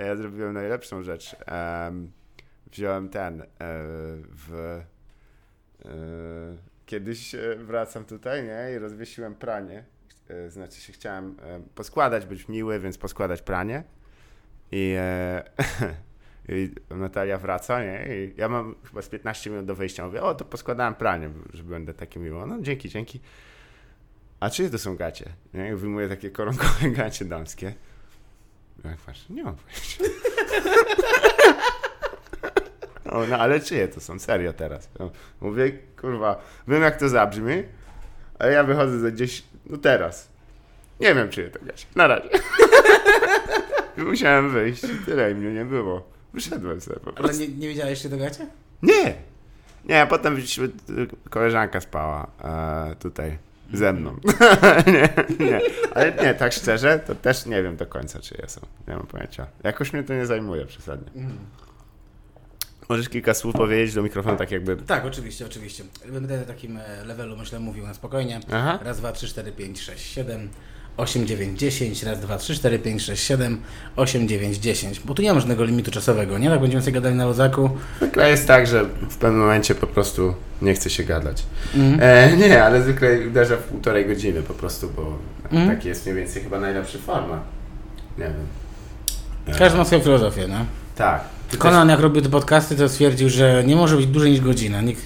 A ja zrobiłem najlepszą rzecz. Em, wziąłem ten e, w... E, kiedyś e, wracam tutaj, nie? I rozwiesiłem pranie. E, znaczy się chciałem e, poskładać, być miły, więc poskładać pranie. I, e, I Natalia wraca, nie? I ja mam chyba z 15 minut do wyjścia. Mówię, o, to poskładałem pranie, że będę taki miło. No, dzięki, dzięki. A czyje to są gacie? Nie? Wyjmuję takie koronkowe gacie damskie. Jak masz? Nie mam pojęcia. O, no ale czyje to są? Serio teraz. No, mówię, kurwa, wiem jak to zabrzmi, ale ja wychodzę za gdzieś, no teraz. Nie wiem czyje to gacie. Na razie. Musiałem wyjść. Tyle i mnie nie było. Wyszedłem sobie po Ale prostu. nie, nie wiedziałeś jeszcze do gacie? Nie! Nie, a potem wyszły- koleżanka spała e, tutaj ze mną. nie, nie. Ale nie, tak szczerze, to też nie wiem do końca, czyje są. Nie mam pojęcia. Jakoś mnie to nie zajmuje przesadnie. Możesz kilka słów powiedzieć do mikrofonu, tak jakby... Tak, oczywiście, oczywiście. Będę na takim e, levelu, myślę, mówił na spokojnie. Aha. Raz, dwa, trzy, cztery, pięć, sześć, siedem, osiem, dziewięć, dziesięć. Raz, dwa, trzy, cztery, pięć, sześć, siedem, osiem, dziewięć, dziesięć. Bo tu nie ma żadnego limitu czasowego, nie? Tak będziemy sobie gadali na luzaku. Zwykle jest tak, że w pewnym momencie po prostu nie chce się gadać. Mhm. E, nie, ale zwykle uderza w półtorej godziny po prostu, bo Mhm. taki jest mniej więcej chyba najlepszy format. Nie wiem. Każdy ma swoją filozofię, no. Tak. Ty Conan jak robił te podcasty, to stwierdził, że nie może być dłużej niż godzina. Nikt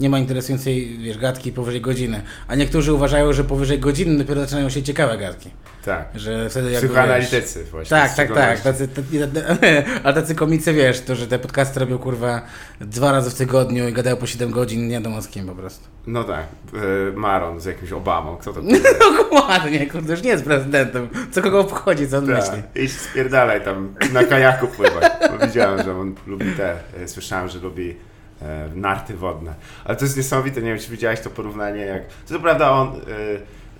nie ma interesującej, wiesz, gadki powyżej godziny. A niektórzy uważają, że powyżej godziny dopiero zaczynają się ciekawe gadki. Tak. Że wtedy jakby, wiesz, Psychoanalitycy właśnie. Tak, tak, tak. Tacy, tacy, a tacy komicy, wiesz, to, że te podcasty robią kurwa dwa razy w tygodniu i gadają po 7 godzin, nie wiadomo z kim po prostu. No tak. E, Maron z jakimś Obamą. Kto to Dokładnie, kurde, już nie jest prezydentem. Co kogo obchodzi, co on myśli. Tak. Idź spierdalaj tam na kajaku pływać. Bo widziałem, że on lubi te, e, słyszałem, że lubi narty wodne. Ale to jest niesamowite, nie wiem czy widziałeś to porównanie jak... Co prawda on,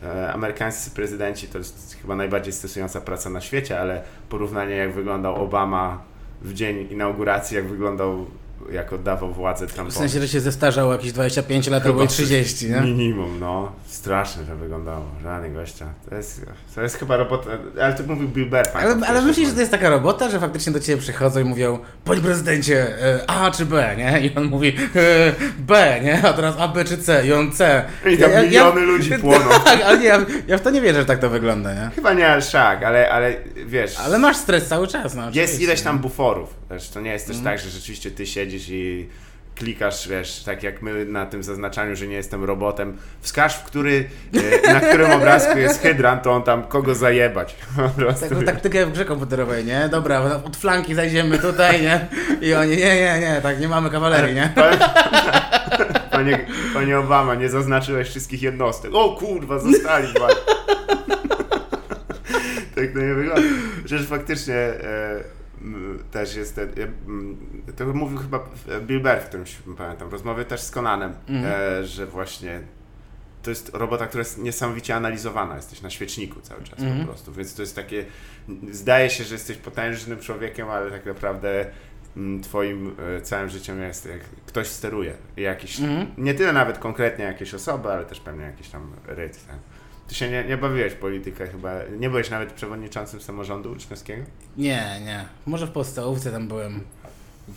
e, e, amerykańscy prezydenci to jest chyba najbardziej stresująca praca na świecie, ale porównanie jak wyglądał Obama w dzień inauguracji, jak wyglądał, jak oddawał władzę W Trumpowi. sensie, że się zestarzał jakieś 25 lat albo i 30, nie? Minimum, no. Strasznie to wyglądało. Żadnych gościa. To jest, to jest chyba robota... Ale to mówił Bill Burr. Ale, ale myślisz, że to jest taka robota, że faktycznie do ciebie przychodzą i mówią Panie prezydencie, e, A czy B, nie? I on mówi e, B, nie? A teraz A, B czy C? I on C. I tam miliony ludzi płoną. Tak, ale nie, ja, ja w to nie wierzę, że tak to wygląda, nie? Chyba nie aż tak, ale, ale wiesz... Ale masz stres cały czas, no Jest ileś tam buforów. Wiesz, to nie jest też Mhm. tak, że rzeczywiście ty siedzisz i klikasz, wiesz, tak jak my na tym zaznaczaniu, że nie jestem robotem. Wskaż, w który, e, na którym obrazku jest hydrant, to on tam kogo zajebać. Taką taktykę w grze komputerowej, nie? Dobra, od flanki zajdziemy tutaj, nie? I oni, nie, nie, nie, tak, nie mamy kawalerii, nie? Panie, panie Obama, nie zaznaczyłeś wszystkich jednostek. O kurwa, zostali tak to nie wygląda. Przecież faktycznie e, też jest ten, e, m, to mówił chyba Bill Burr w którymś, pamiętam, rozmowie też z Conanem, e, że właśnie to jest robota, która jest niesamowicie analizowana. Jesteś na świeczniku cały czas po prostu. Więc to jest takie. Zdaje się, że jesteś potężnym człowiekiem, ale tak naprawdę mm, twoim e, całym życiem jest jak ktoś steruje. Jakiś, Nie tyle nawet konkretnie jakieś osoby, ale też pewnie jakiś tam rytm. Ty się nie, nie bawiłeś w politykę chyba. Nie byłeś nawet przewodniczącym samorządu uczniowskiego? Nie, nie. Może w podstawówce tam byłem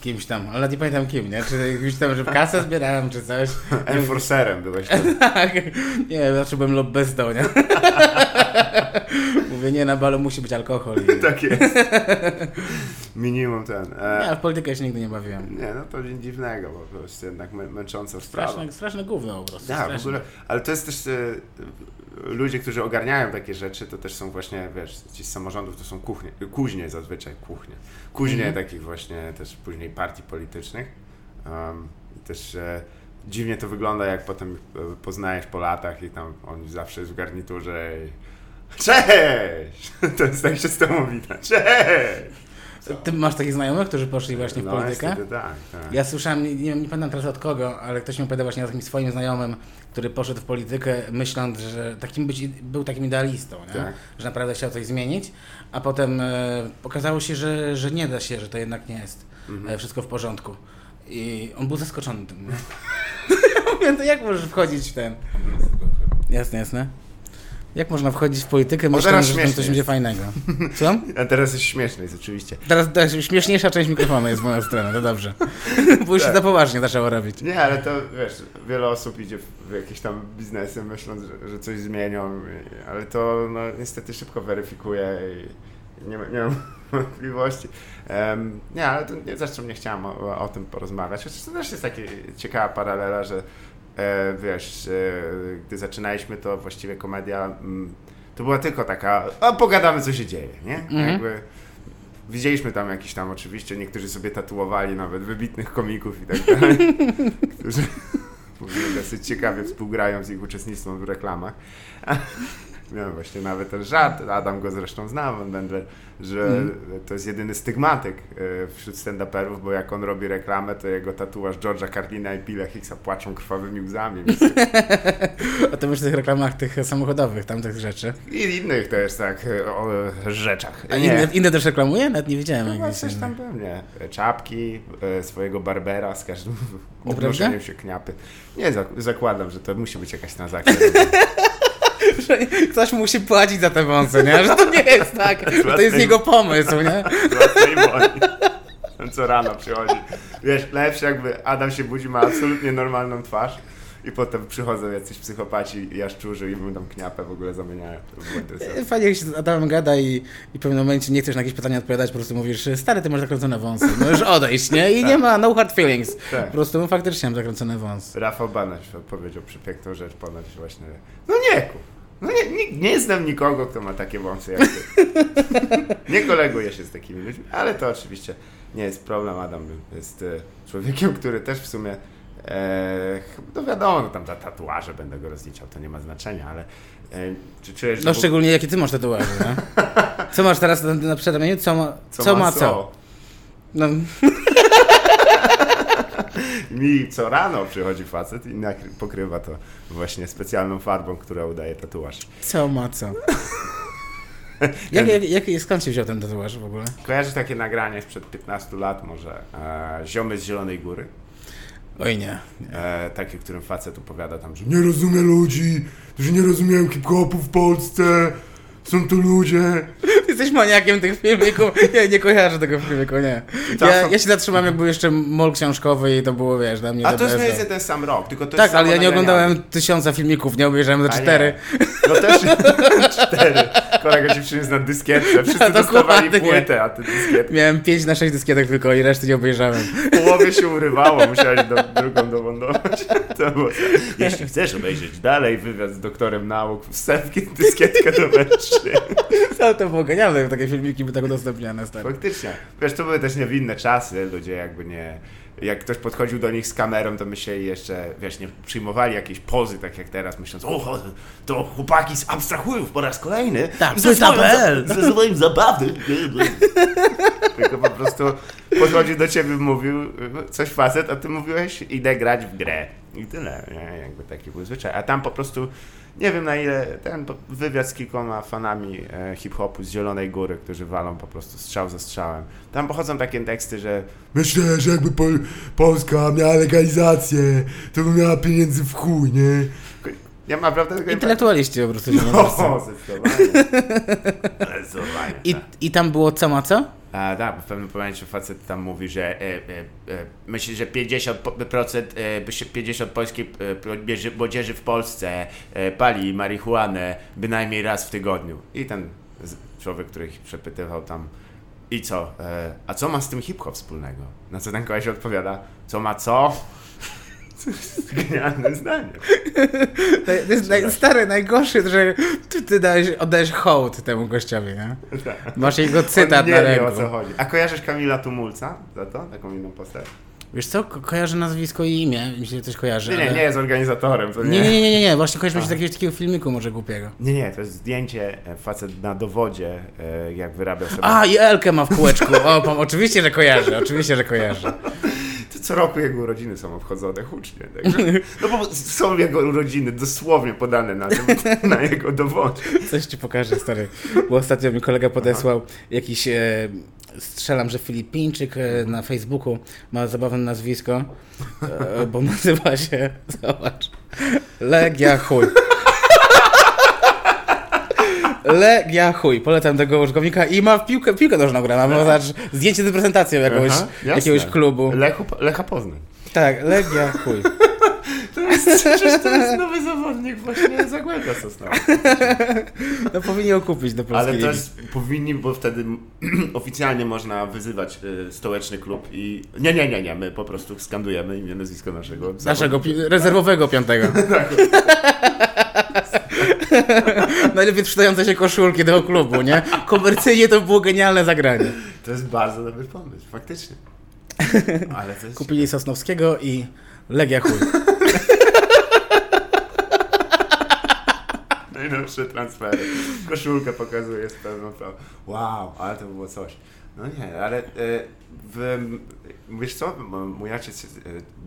kimś tam, ale nie pamiętam kim, nie? Czy kimś tam, że kasę zbierałem, czy coś. Enforcerem byłeś. Tak. Nie, zawsze byłem lobbystą, nie? Mówię, nie, na balu musi być alkohol. I... tak jest. Minimum ten. E, Ja w politykę się nigdy nie bawiłem. nie, no to nic dziwnego, bo to jest jednak mę- męcząca sprawa. Straszne, straszne gówno po prostu. Tak, w ogóle, ale to jest też e, ludzie, którzy ogarniają takie rzeczy, to też są właśnie, wiesz, ci z samorządów to są kuchnie, kuźnie zazwyczaj, kuchnie. Kuźnie Mhm. takich właśnie też później partii politycznych. Um, też e, dziwnie to wygląda, jak potem e, poznajesz po latach i tam on zawsze jest w garniturze i Cześć! To jest tak się z tobą wita. Cześć! Ty masz takich znajomych, którzy poszli właśnie w No, politykę? niestety tak, tak. Ja słyszałem, nie, nie, nie pamiętam teraz od kogo, ale ktoś mi opowiadał właśnie o takim swoim znajomym, który poszedł w politykę myśląc, że takim być, był takim idealistą? Tak. że naprawdę chciał coś zmienić, a potem e, okazało się, że, że nie da się, że to jednak nie jest Mhm. e, wszystko w porządku. I on był zaskoczony tym. Mówię, to jak możesz wchodzić w ten... Jasne, jasne. Jak można wchodzić w politykę, myśląc, że tam coś będzie fajnego? Co? A teraz jest śmieszne, jest oczywiście. Teraz, teraz śmieszniejsza część mikrofonu jest w moją stronę, to dobrze. Bo już się Tak. to poważnie zaczęło robić. Nie, ale to wiesz, wiele osób idzie w jakieś tam biznesy myśląc, że, że coś zmienią, ale to no, niestety szybko weryfikuje i nie, ma- nie mam wątpliwości. Em, nie, ale to nie, zresztą nie chciałem o, o tym porozmawiać. Chociaż to też jest taka ciekawa paralela, że wiesz, e, gdy zaczynaliśmy to właściwie komedia, mm, to była tylko taka, a pogadamy co się dzieje, nie? Mhm. Jakby, Widzieliśmy tam jakiś tam oczywiście, niektórzy sobie tatuowali nawet wybitnych komików i tak dalej, którzy dosyć ciekawie współgrają z ich uczestnictwem w reklamach. Miałem właśnie nawet ten żart, Adam go zresztą zna, Van Bendler, że Mhm. to jest jedyny stygmatyk e, wśród stand-uperów, bo jak on robi reklamę, to jego tatuaż George'a Carlina i Billa Hicksa płaczą krwawymi łzami. Więc A to myślę o tych reklamach tych samochodowych, tamtych rzeczy. I innych też tak e, o rzeczach. A inne, inne też reklamuje? Nawet nie. Chyba jakieś coś tam pewnie. Czapki, e, swojego barbera z każdym obnoszeniem się kniapy. Nie, zak- zakładam, że to musi być jakaś transakcja. Że Ktoś musi płacić za te wąsy, nie? Że to nie jest tak, że to jest jego pomysł, nie? co rano przychodzi. Wiesz, lepsze jakby Adam się budzi, ma absolutnie normalną twarz i potem przychodzą jacyś psychopaci jaszczurzy i mu tam kniapę w ogóle zamieniają. Interesujące. Fajnie jak się z Adamem gada i, i w pewnym momencie nie chcesz na jakieś pytania odpowiadać, po prostu mówisz, stary, ty masz zakręcone wąsy, możesz odejść, nie? I nie ma no hard feelings. Tak. Po prostu no, faktycznie mam zakręcone wąsy. Rafał Banaś powiedział przepiękną rzecz ponoć właśnie. No nie, ku. No nie, nie, nie znam nikogo, kto ma takie wąsy jak ty. Nie koleguję się z takimi ludźmi, ale to oczywiście nie jest problem. Adam jest e, człowiekiem, który też w sumie e, no wiadomo, no tam za tatuaże będę go rozliczał, to nie ma znaczenia, ale e, czy czujesz, że No szczególnie jakie ty masz tatuaże? Co masz teraz na, na przedramieniu? Co ma co? Ma co? No, Mi co rano przychodzi facet i pokrywa to właśnie specjalną farbą, która udaje tatuaż. co ma co? Jak, jak, jak, skąd się wziął ten tatuaż w ogóle? Kojarzysz takie nagranie sprzed 15 lat może, e, Ziomy z Zielonej Góry? Oj nie. E, takie, w którym facet opowiada tam, że nie rozumie ludzi, że nie rozumieją hip-hopu w Polsce, są to ludzie. Jesteś maniakiem tych filmików. Ja nie kojarzę tego filmiku, nie. Ja, ja się zatrzymałem, jak był jeszcze mol książkowy i to było, wiesz, dla mnie A to jest ten sam rok, tylko to Tak, ale ja nie oglądałem tysiąca filmików, nie obejrzałem za A cztery. No też cztery. Kolega ci przyniósł na dyskietce, wszyscy Dokładnie. dostawali płytę, a ty dyskietkę. Miałem pięć na sześć dyskietek tylko i reszty nie obejrzałem. W połowie się urywało, musiałeś do, drugą dowądować. To było. Jeśli chcesz obejrzeć dalej wywiad z doktorem nauk, wstępki dyskietkę do mężczyzn. Ale to było genialne, takie filmiki by tak udostępniane stary. Faktycznie. Wiesz, to były też niewinne czasy, ludzie jakby nie... Jak ktoś podchodził do nich z kamerą, to myśleli jeszcze, wiesz, nie przyjmowali jakiejś pozy, tak jak teraz, myśląc, o, to chłopaki abstrahują po raz kolejny. Tak, ze PL. za- ze swoim zabawy. Tylko po prostu podchodził do ciebie, mówił coś facet, a ty mówiłeś, idę grać w grę. I tyle, nie? Jakby taki był zwyczaj. A tam po prostu, nie wiem na ile, ten wywiad z kilkoma fanami e, hip-hopu z Zielonej Góry, którzy walą po prostu strzał za strzałem. Tam pochodzą takie teksty, że Myślę, że jakby Pol Polska miała legalizację, to by miała pieniędzy w chuj, nie? ja naprawdę tego Intelektualiści po prostu. się O, zdecydowanie. Zdecydowanie. I, tak. I tam było co ma co? A, tak, w pewnym momencie facet tam mówi, że e, e, e, że 50% e, by się- 50 polskiej e, młodzieży- w Polsce e, pali marihuanę bynajmniej raz w tygodniu. I ten człowiek, który ich przepytywał tam i co? E, a co ma z tym hip-hop wspólnego? Na co ten koleś odpowiada, co ma co? To jest genialne zdanie. To jest naj, stary, najgorszy, że ty, ty dałeś, oddajesz hołd temu gościowi, nie? Masz jego cytat nie na ręku. o co chodzi. A kojarzysz Kamila Tumulca za to? Taką inną postać? Wiesz co, ko kojarzę nazwisko i imię, mi się coś kojarzy. Nie, nie, ale- nie jest organizatorem. To nie, nie, nie, nie, nie, właśnie kojarzy mi się z jakiegoś takiego filmiku może głupiego. Nie, nie, to jest zdjęcie e, facet na dowodzie, e, jak wyrabia sobie. A, i Elkę ma w kółeczku. O, oczywiście, że kojarzę, oczywiście, że kojarzę. To co roku jego urodziny są obchodzone hucznie. Także, no bo są jego urodziny dosłownie podane na, tym, na jego dowodzie. Coś ci pokażę, stary. Bo ostatnio mi kolega podesłał jakiś, e, strzelam, że Filipińczyk e, na Facebooku ma zabawne nazwisko, e, bo nazywa się, zobacz, Legia Chuj. Legia chuj, polecam tego użytkownika i ma piłkę, piłkę nożną gra, ma zobacz, zdjęcie z prezentacją jakiegoś, Aha, jakiegoś klubu. Lechu, Lecha Poznań. Tak, Legia chuj. To jest, to jest nowy zawodnik właśnie Zagłębia Sosnowa. No powinien ją kupić do polskiej Ale też powinni, bo wtedy oficjalnie można wyzywać y, stołeczny klub i... Nie, nie, nie, nie, my po prostu skandujemy imię, nazwisko naszego Naszego pi- rezerwowego piątego. Najlepiej sprzedające się koszulki tego klubu, nie? Komercyjnie to było genialne zagranie. To jest bardzo dobry pomysł, faktycznie. Ale to jest... Kupili Sosnowskiego i Legia chuj. Najnowsze transfery. Koszulkę pokazuje z pewną prawą. Wow, ale to było coś. No nie, ale e, w, wiesz co, mój ojciec e,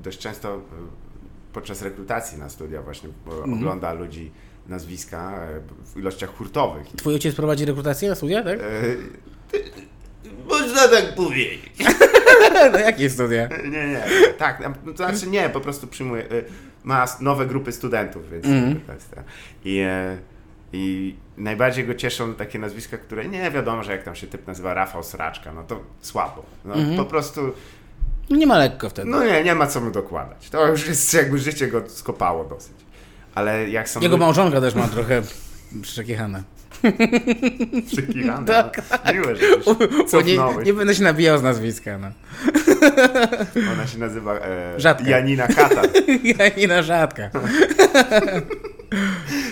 dość często e, podczas rekrutacji na studia właśnie e, ogląda ludzi nazwiska e, w ilościach hurtowych. Twój ojciec prowadzi rekrutację na studia, tak? E, Można tak powiedzieć. No jakie studia? Nie, nie, tak, no, to znaczy nie, po prostu przyjmuje, ma nowe grupy studentów, więc tak. I, e, I najbardziej go cieszą takie nazwiska, które nie wiadomo, że jak tam się typ nazywa Rafał Sraczka, no to słabo. No, Mhm. Po prostu, Nie ma lekko wtedy. no nie, nie ma co mu dokładać. To już jest jakby życie go skopało dosyć. Ale jak są Jego małżonka też ma trochę przekichane. przekichane, Tak. no. Miłe, że nie, nie będę się nabijał z nazwiska, no. Ona się nazywa e, Rzadka. Janina Katar. Janina Rzadka.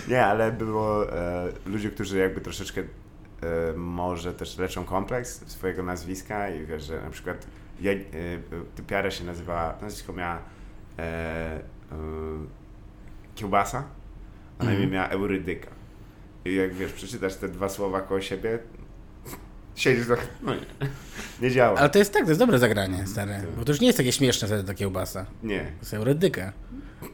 Nie, ale było e, ludzie, którzy jakby troszeczkę e, może też leczą kompleks swojego nazwiska i wiesz, że na przykład ja, e, typiara się nazywała, nazwisko miała e, e, Kiełbasa, a na imię miała Eurydyka. I jak wiesz, przeczytasz te dwa słowa koło siebie, siedzisz trochę, no nie, nie działa. Ale to jest tak, to jest dobre zagranie, stary. Bo to już nie jest takie śmieszne wtedy ta kiełbasa. Nie. To jest eurydyka.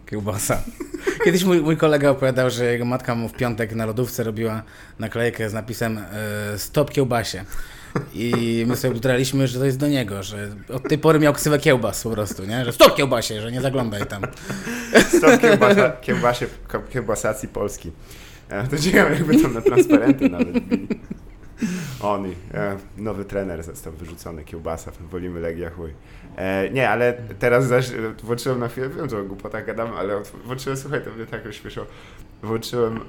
Kiełbasa. Kiedyś mój, mój kolega opowiadał, że jego matka mu w piątek na lodówce robiła naklejkę z napisem e, Stop kiełbasie. I my sobie utraliśmy, że to jest do niego, że od tej pory miał ksywę kiełbas po prostu, nie? Że stop kiełbasie, że nie zaglądaj tam. Stop kiełbasa, kiełbasie, kiełbasacji Polski. E, To ciekawe, jakby tam na transparenty nawet. Oni, e, nowy trener został wyrzucony, kiełbasa, wolimy Legia chuj. E, nie, ale teraz zaś włączyłem na chwilę, wiem, że o głupotach gadam, ale włączyłem, słuchaj, to mnie tak rozśmieszyło, włączyłem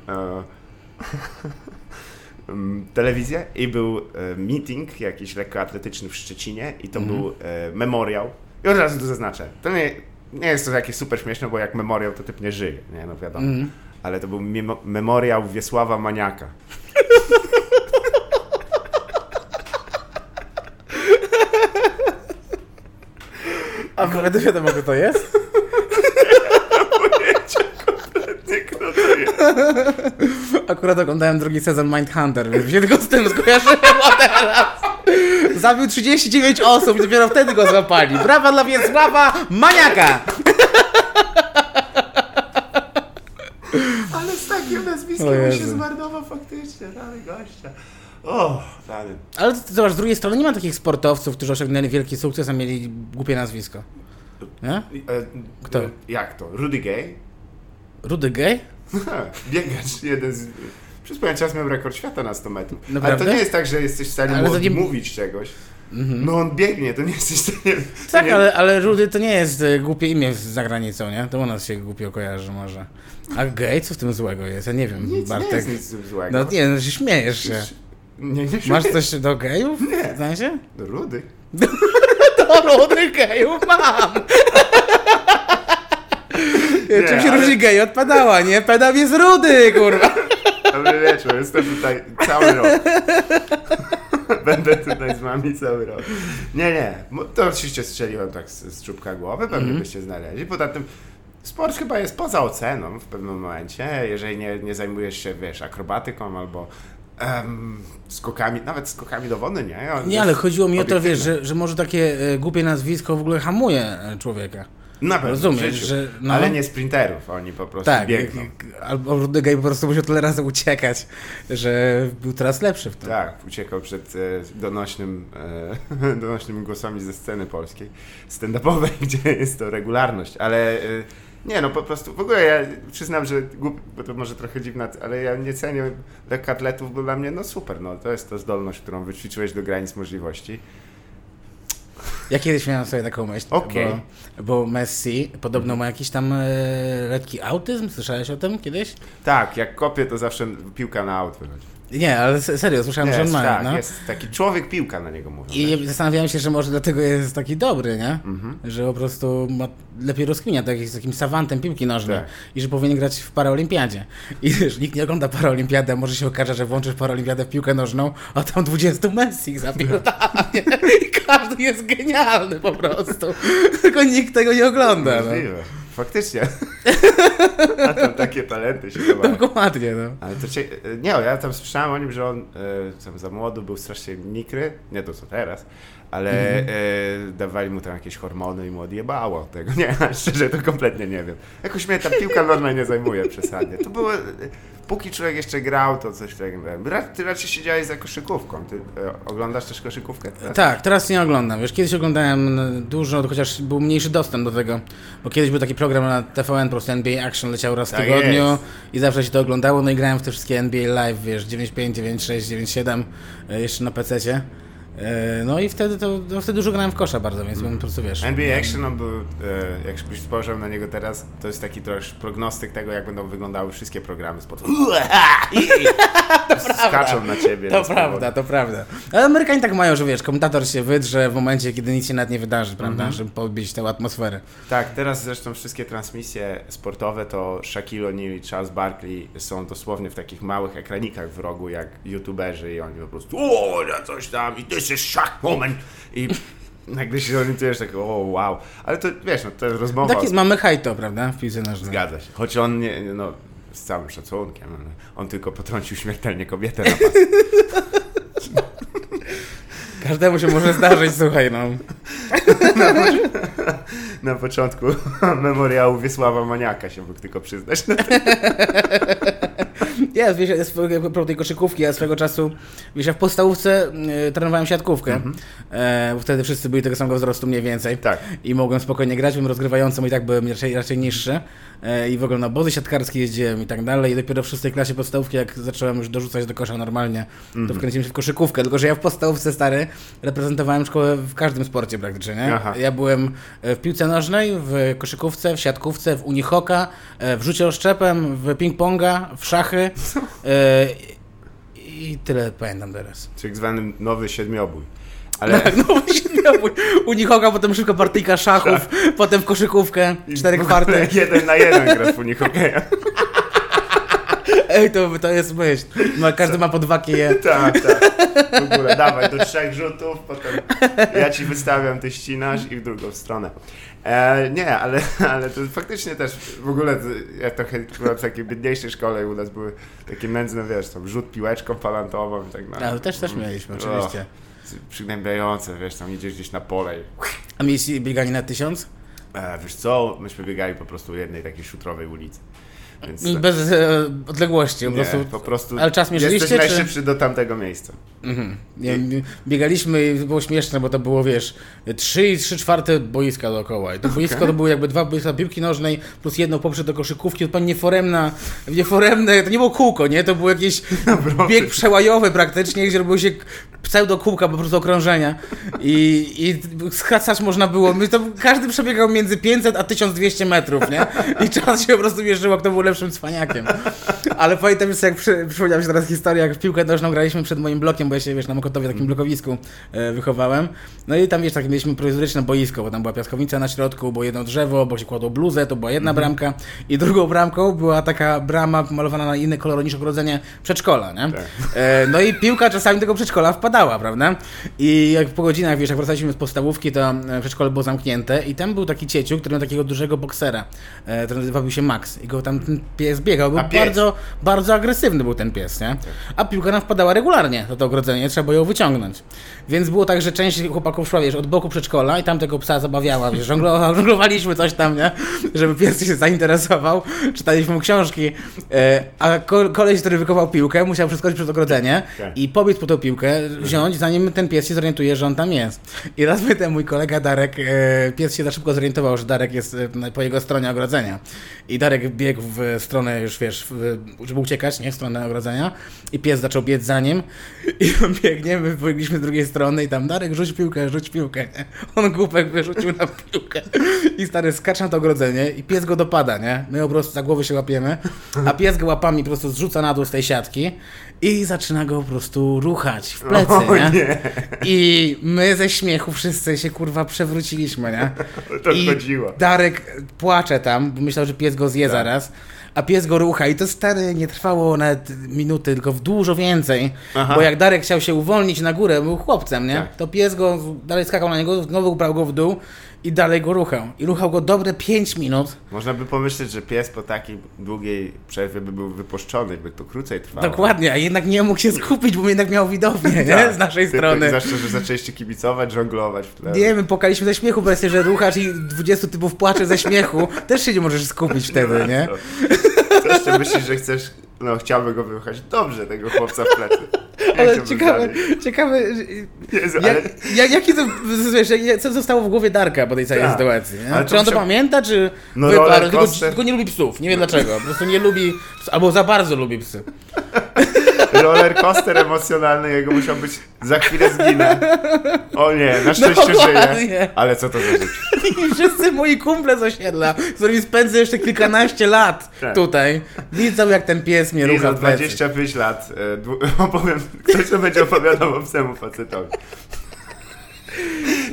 telewizję i był meeting jakiś lekkoatletyczny w Szczecinie i to był e, memoriał. I od razu tu zaznaczę, to nie, nie jest to jakieś super śmieszne, bo jak memoriał to typ nie żyje, nie, no wiadomo. Mhm. Ale to był memo- memoriał Wiesława Maniaka. A w ogóle to wiadomo, kto to jest? Nie, kto to jest? Akurat oglądałem drugi sezon Mindhunter, więc się tylko z tym skojarzyłem teraz. Zabił 39 osób i dopiero wtedy go złapali. Brawa dla Wiesława Maniaka! Ale z takim nazwiskiem się zmarnował faktycznie, rany gościa. O, rany. Ale ty- zobacz, z drugiej strony nie ma takich sportowców, którzy osiągnęli wielki sukces, a mieli głupie nazwisko. Nie? E, Kto? e, Jak to? Rudy Gay? Rudy Gay? Biegacz, jeden z... Przez pewien czas miał rekord świata na 100 metrów. Ale Naprawdę? to nie jest tak, że jesteś w stanie Ale mu nie- odmówić czegoś. No on biegnie, to nie jesteś w stanie... Tak, nie... ale, ale Rudy to nie jest e, głupie imię za granicą, nie? To u nas się głupio kojarzy może. A gay? Co w tym złego jest? Ja nie wiem, Nic, nie Bartek. jest nic złego. No nie, no się śmiejesz się. Nie, nie Masz coś do gejów? Nie. W sensie? Rudy. To Rudy gejów mam! Nie, Czym się ale- różni gej od pedała, nie? Pedał jest rudy, kurwa! Dobry wieczór, jestem tutaj cały rok. Będę tutaj z wami cały rok. Nie, nie, to oczywiście strzeliłem tak z, z czubka głowy, pewnie Mhm. byście znaleźli. Poza tym sport chyba jest poza oceną w pewnym momencie, jeżeli nie, nie zajmujesz się, wiesz, akrobatyką albo em, skokami, nawet skokami do wody, nie? On Nie, ale chodziło mi o to, wiesz, że, że może takie e, głupie nazwisko w ogóle hamuje e, człowieka. Na pewno, rozumiesz, że- no. Ale nie sprinterów, oni po prostu Tak, biegną. albo Rudy Gej po prostu musiał tyle razy uciekać, że był teraz lepszy w tym. Tak, uciekał przed e, donośnym, e, donośnymi głosami ze sceny polskiej, stand-upowej, gdzie jest to regularność, ale e, Nie, no po prostu, w ogóle ja przyznam, że głupi, bo to może trochę dziwne, ale ja nie cenię lekkoatletów, bo dla mnie, no super, no to jest to zdolność, którą wyćwiczyłeś do granic możliwości. Ja kiedyś miałem sobie taką myśl, Okej. bo, bo Messi podobno ma jakiś tam e, lekki autyzm, słyszałeś o tym kiedyś? Tak, jak kopię, to zawsze piłka na aut wychodzi. Nie, ale se- serio, słyszałem, że on Jest, ma. tak, no. jest taki człowiek piłka na niego mówią. I zastanawiałem się, że może dlatego jest taki dobry, nie? Mhm. Że po prostu ma, lepiej rozkminia, tak z takim savantem piłki nożnej Tak. i że powinien grać w paraolimpiadzie. I wiesz, nikt nie ogląda paraolimpiady, a może się okaże, że włączysz paraolimpiadę w piłkę nożną, a tam 20 Messi zapierdalnie i każdy jest genialny po prostu. Tylko nikt tego nie ogląda. No. Faktycznie. A tam takie talenty się chowają. Dokładnie, no. Ale to cie... Nie, ja tam słyszałem o nim, że on e, tam za młodu był strasznie nikry, nie to co teraz, ale Mhm. e, dawali mu tam jakieś hormony i mu odjebało od tego. Nie, szczerze to kompletnie nie wiem. Jakoś mnie ta piłka nożna nie zajmuje przesadnie. To było, e, póki człowiek jeszcze grał, to coś takiego. Ty raczej siedziałeś za koszykówką. Ty e, oglądasz też koszykówkę teraz? Tak, teraz nie oglądam. Wiesz, kiedyś oglądałem dużo, chociaż był mniejszy dostęp do tego, bo kiedyś był taki program na TVN, po prostu NBA Action leciał raz w Tak tygodniu jest. i zawsze się to oglądało, no i grałem w te wszystkie NBA Live, wiesz, 95, 96, 97, e, jeszcze na PC-cie. E, No i wtedy to, no wtedy dużo grałem w kosza bardzo, więc byłem po prostu, wiesz... NBA Action on był, e, jakbyś spojrzał na niego teraz, to jest taki troszkę prognostyk tego, jak będą wyglądały wszystkie programy sportowe. Skaczą na ciebie. To prawda, to prawda. Ale Amerykanie tak mają, że wiesz, komentator się wydrze w momencie, kiedy nic się nawet nie wydarzy, prawda, Mhm. żeby podbić tę atmosferę. Tak, teraz zresztą wszystkie transmisje sportowe to Shaquille O'Neal i Charles Barkley są dosłownie w takich małych ekranikach w rogu, jak youtuberzy i oni po prostu o, ja coś tam i this is Shaq moment i nagle się orientujesz tak, o wow, ale to wiesz, no to jest rozmowa. Tak jest, mamy hajto, prawda, w piłce nożnej. Zgadza się. Choć on nie, no, z całym szacunkiem, on tylko potrącił śmiertelnie kobietę na pas. Każdemu się może zdarzyć, słuchaj, no. Na początku memoriału Wiesława Maniaka się mógł tylko przyznać. Jest, wiesz, jest pro tej koszykówki, ja swego czasu, wiesz, ja w podstawówce y, trenowałem siatkówkę, e, bo wtedy wszyscy byli tego samego wzrostu mniej więcej. Tak. i mogłem spokojnie grać, byłem rozgrywającym i tak byłem raczej, raczej niższy. E, i w ogóle na obozy siatkarskie jeździłem i tak dalej. I dopiero w szóstej klasie podstawówki, jak zacząłem już dorzucać do kosza normalnie, to wkręciłem się w koszykówkę, tylko że ja w podstawówce stary reprezentowałem szkołę w każdym sporcie praktycznie, nie? Aha. Ja byłem e, w piłce nożnej, w koszykówce, w siatkówce, w unihoka, e, w rzucie oszczepem, w ping-ponga, w szachy e, i tyle pamiętam teraz. Czyli tak zwany nowy siedmiobój. Ale Tak, no właśnie, miał unihoka, potem szybko partyjka szachów, potem w koszykówkę, cztery kwarty. jeden na jeden grasz w unihokeja. Ej, to, to jest myśl. Ma, każdy ma po dwa kije. Tak, tak. W ogóle dawaj do trzech rzutów, potem ja ci wystawiam, ty ścinasz i w drugą stronę. E, nie, ale, ale to faktycznie też w ogóle ja trochę byłem w takiej biedniejszej szkole i u nas były takie nędzne, wiesz, tam rzut piłeczką palantową i tak dalej. A, to też też mieliśmy, oczywiście. O, przygnębiające, wiesz, tam idziesz gdzieś na pole i A mieliście bieganie na tysiąc? e, wiesz co, myśmy biegali po prostu jednej takiej szutrowej ulicy. Więc I Bez e, odległości, po nie, prostu. po prostu Ale czas mierzyliście, jesteś czy- najszybszy do tamtego miejsca. Mhm. Nie, nie, biegaliśmy i było śmieszne, bo to było, wiesz, 3 i 3 czwarte boiska dookoła. I to boisko to były jakby dwa boiska piłki nożnej plus jedno poprzez do koszykówki, to nieforemna, nieforemne, to nie było kółko, nie? To był jakiś bieg przełajowy praktycznie, gdzie robiło się pseudo kółka, po prostu okrążenia. I, i skracać można było, my to każdy przebiegał między 500 a 1200 metrów, nie? I czas się po prostu mierzyło, kto był lepszym cwaniakiem. Ale pamiętam jeszcze, jak przy, przypomniała mi się teraz historia, jak w piłkę nożną graliśmy przed moim blokiem, bo ja się, wiesz, na Mokotowie, takim blokowisku e, wychowałem. No i tam, wiesz, tak mieliśmy prowizoryczne boisko, bo tam była piaskownica na środku, było jedno drzewo, bo się kładło bluzę, to była jedna bramka i drugą bramką była taka brama malowana na inny kolor niż ogrodzenie przedszkola, nie? Tak. E, no i piłka czasami tego przedszkola wpadała, prawda? I jak po godzinach, wiesz, jak wracaliśmy z podstawówki, to e, przedszkole było zamknięte i tam był taki cieciu, który miał takiego dużego boksera, e, który nazywał się Max. I go tam ten pies biegał. Był pies? bardzo, bardzo agresywny był ten pies, nie? A piłka nam wpadała regularnie do to ogrodzenie, trzeba było ją wyciągnąć. Więc było tak, że część chłopaków szła, wiesz, od boku przedszkola i tam tego psa zabawiała, wiesz, żonglo- żonglowaliśmy coś tam, nie? Żeby pies się zainteresował, czytaliśmy mu książki, e, a ko- koleś, który wykował piłkę, musiał przeskoczyć przez ogrodzenie Tak. i pobiec po tą piłkę, wziąć, zanim ten pies się zorientuje, że on tam jest. I raz my ten mój kolega Darek, e, pies się za szybko zorientował, że Darek jest e, po jego stronie ogrodzenia. I Darek biegł w stronę już, wiesz, w, żeby uciekać, nie, w stronę ogrodzenia. I pies zaczął biec za nim. I on biegnie, my pobiegliśmy z drugiej strony i tam Darek, rzuć piłkę, rzuć piłkę. Nie? On głupek wyrzucił na piłkę. I stary skacze na to ogrodzenie i pies go dopada, nie? My po prostu za głowę się łapiemy, a pies go łapami po prostu zrzuca na dół z tej siatki i zaczyna go po prostu ruchać w plecy, O nie? nie, I my ze śmiechu wszyscy się kurwa przewróciliśmy, nie? to I chodziło. Darek płacze tam, bo myślał, że pies go zje Tak. zaraz. A pies go rucha i to stary nie trwało nawet minuty, tylko w dużo więcej. Aha. Bo jak Darek chciał się uwolnić na górę, był chłopcem, nie? Tak. To pies go dalej skakał na niego, znowu brał go w dół i dalej go ruchał. I ruchał go dobre 5 minut. Można by pomyśleć, że pies po takiej długiej przerwie by był wypuszczony, by to krócej trwało. Dokładnie, a jednak nie mógł się skupić, bo jednak miał widownię, nie? Tak. Z naszej Ty- strony. Zwłaszcza, że zaczęliście kibicować, żonglować w tle. Nie, my pokaliśmy ze śmiechu, bo że ruchasz i 20 typów płacze ze śmiechu. Też się nie możesz skupić wtedy, nie? To, to jeszcze myślisz, że chcesz, no chciałby go wyruchać dobrze, tego chłopca w plecy. Ale ciekawe, ciekawe, Jezu, jak, ale... jak, jakie to, wiesz, co zostało w głowie Darka po tej całej Tak. sytuacji? Czy on to pamięta, czy No, wyparł, tylko, tylko nie lubi psów, nie wiem dlaczego, po prostu nie lubi, albo za bardzo lubi psy. roller coaster emocjonalny jego musiał być za chwilę zginę. O nie, na szczęście żyje. Dokładnie. Ale co to za życie? I wszyscy moi kumple z osiedla, z którymi spędzę jeszcze kilkanaście lat Tak. tutaj, widzą jak ten pies mnie I rucha za w plecy. 25 lat e, opowiem, ktoś to będzie opowiadał obcemu facetowi.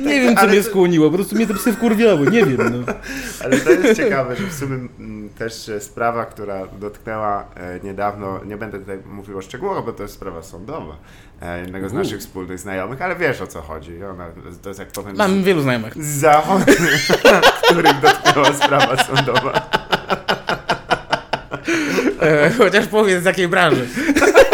Nie wiem, co mnie to- skłoniło, po prostu mnie te psy wkurwiały, nie wiem. No. Ale to jest ciekawe, że w sumie mm, też e, sprawa, która dotknęła e, niedawno, nie będę tutaj mówił o szczegółach, bo to jest sprawa sądowa e, jednego z U. naszych wspólnych znajomych, ale wiesz o co chodzi. Ona, to jest jak powiem, Mam wielu znajomych. z zachodu, których dotknęła sprawa sądowa. E, chociaż powiedz z jakiej branży.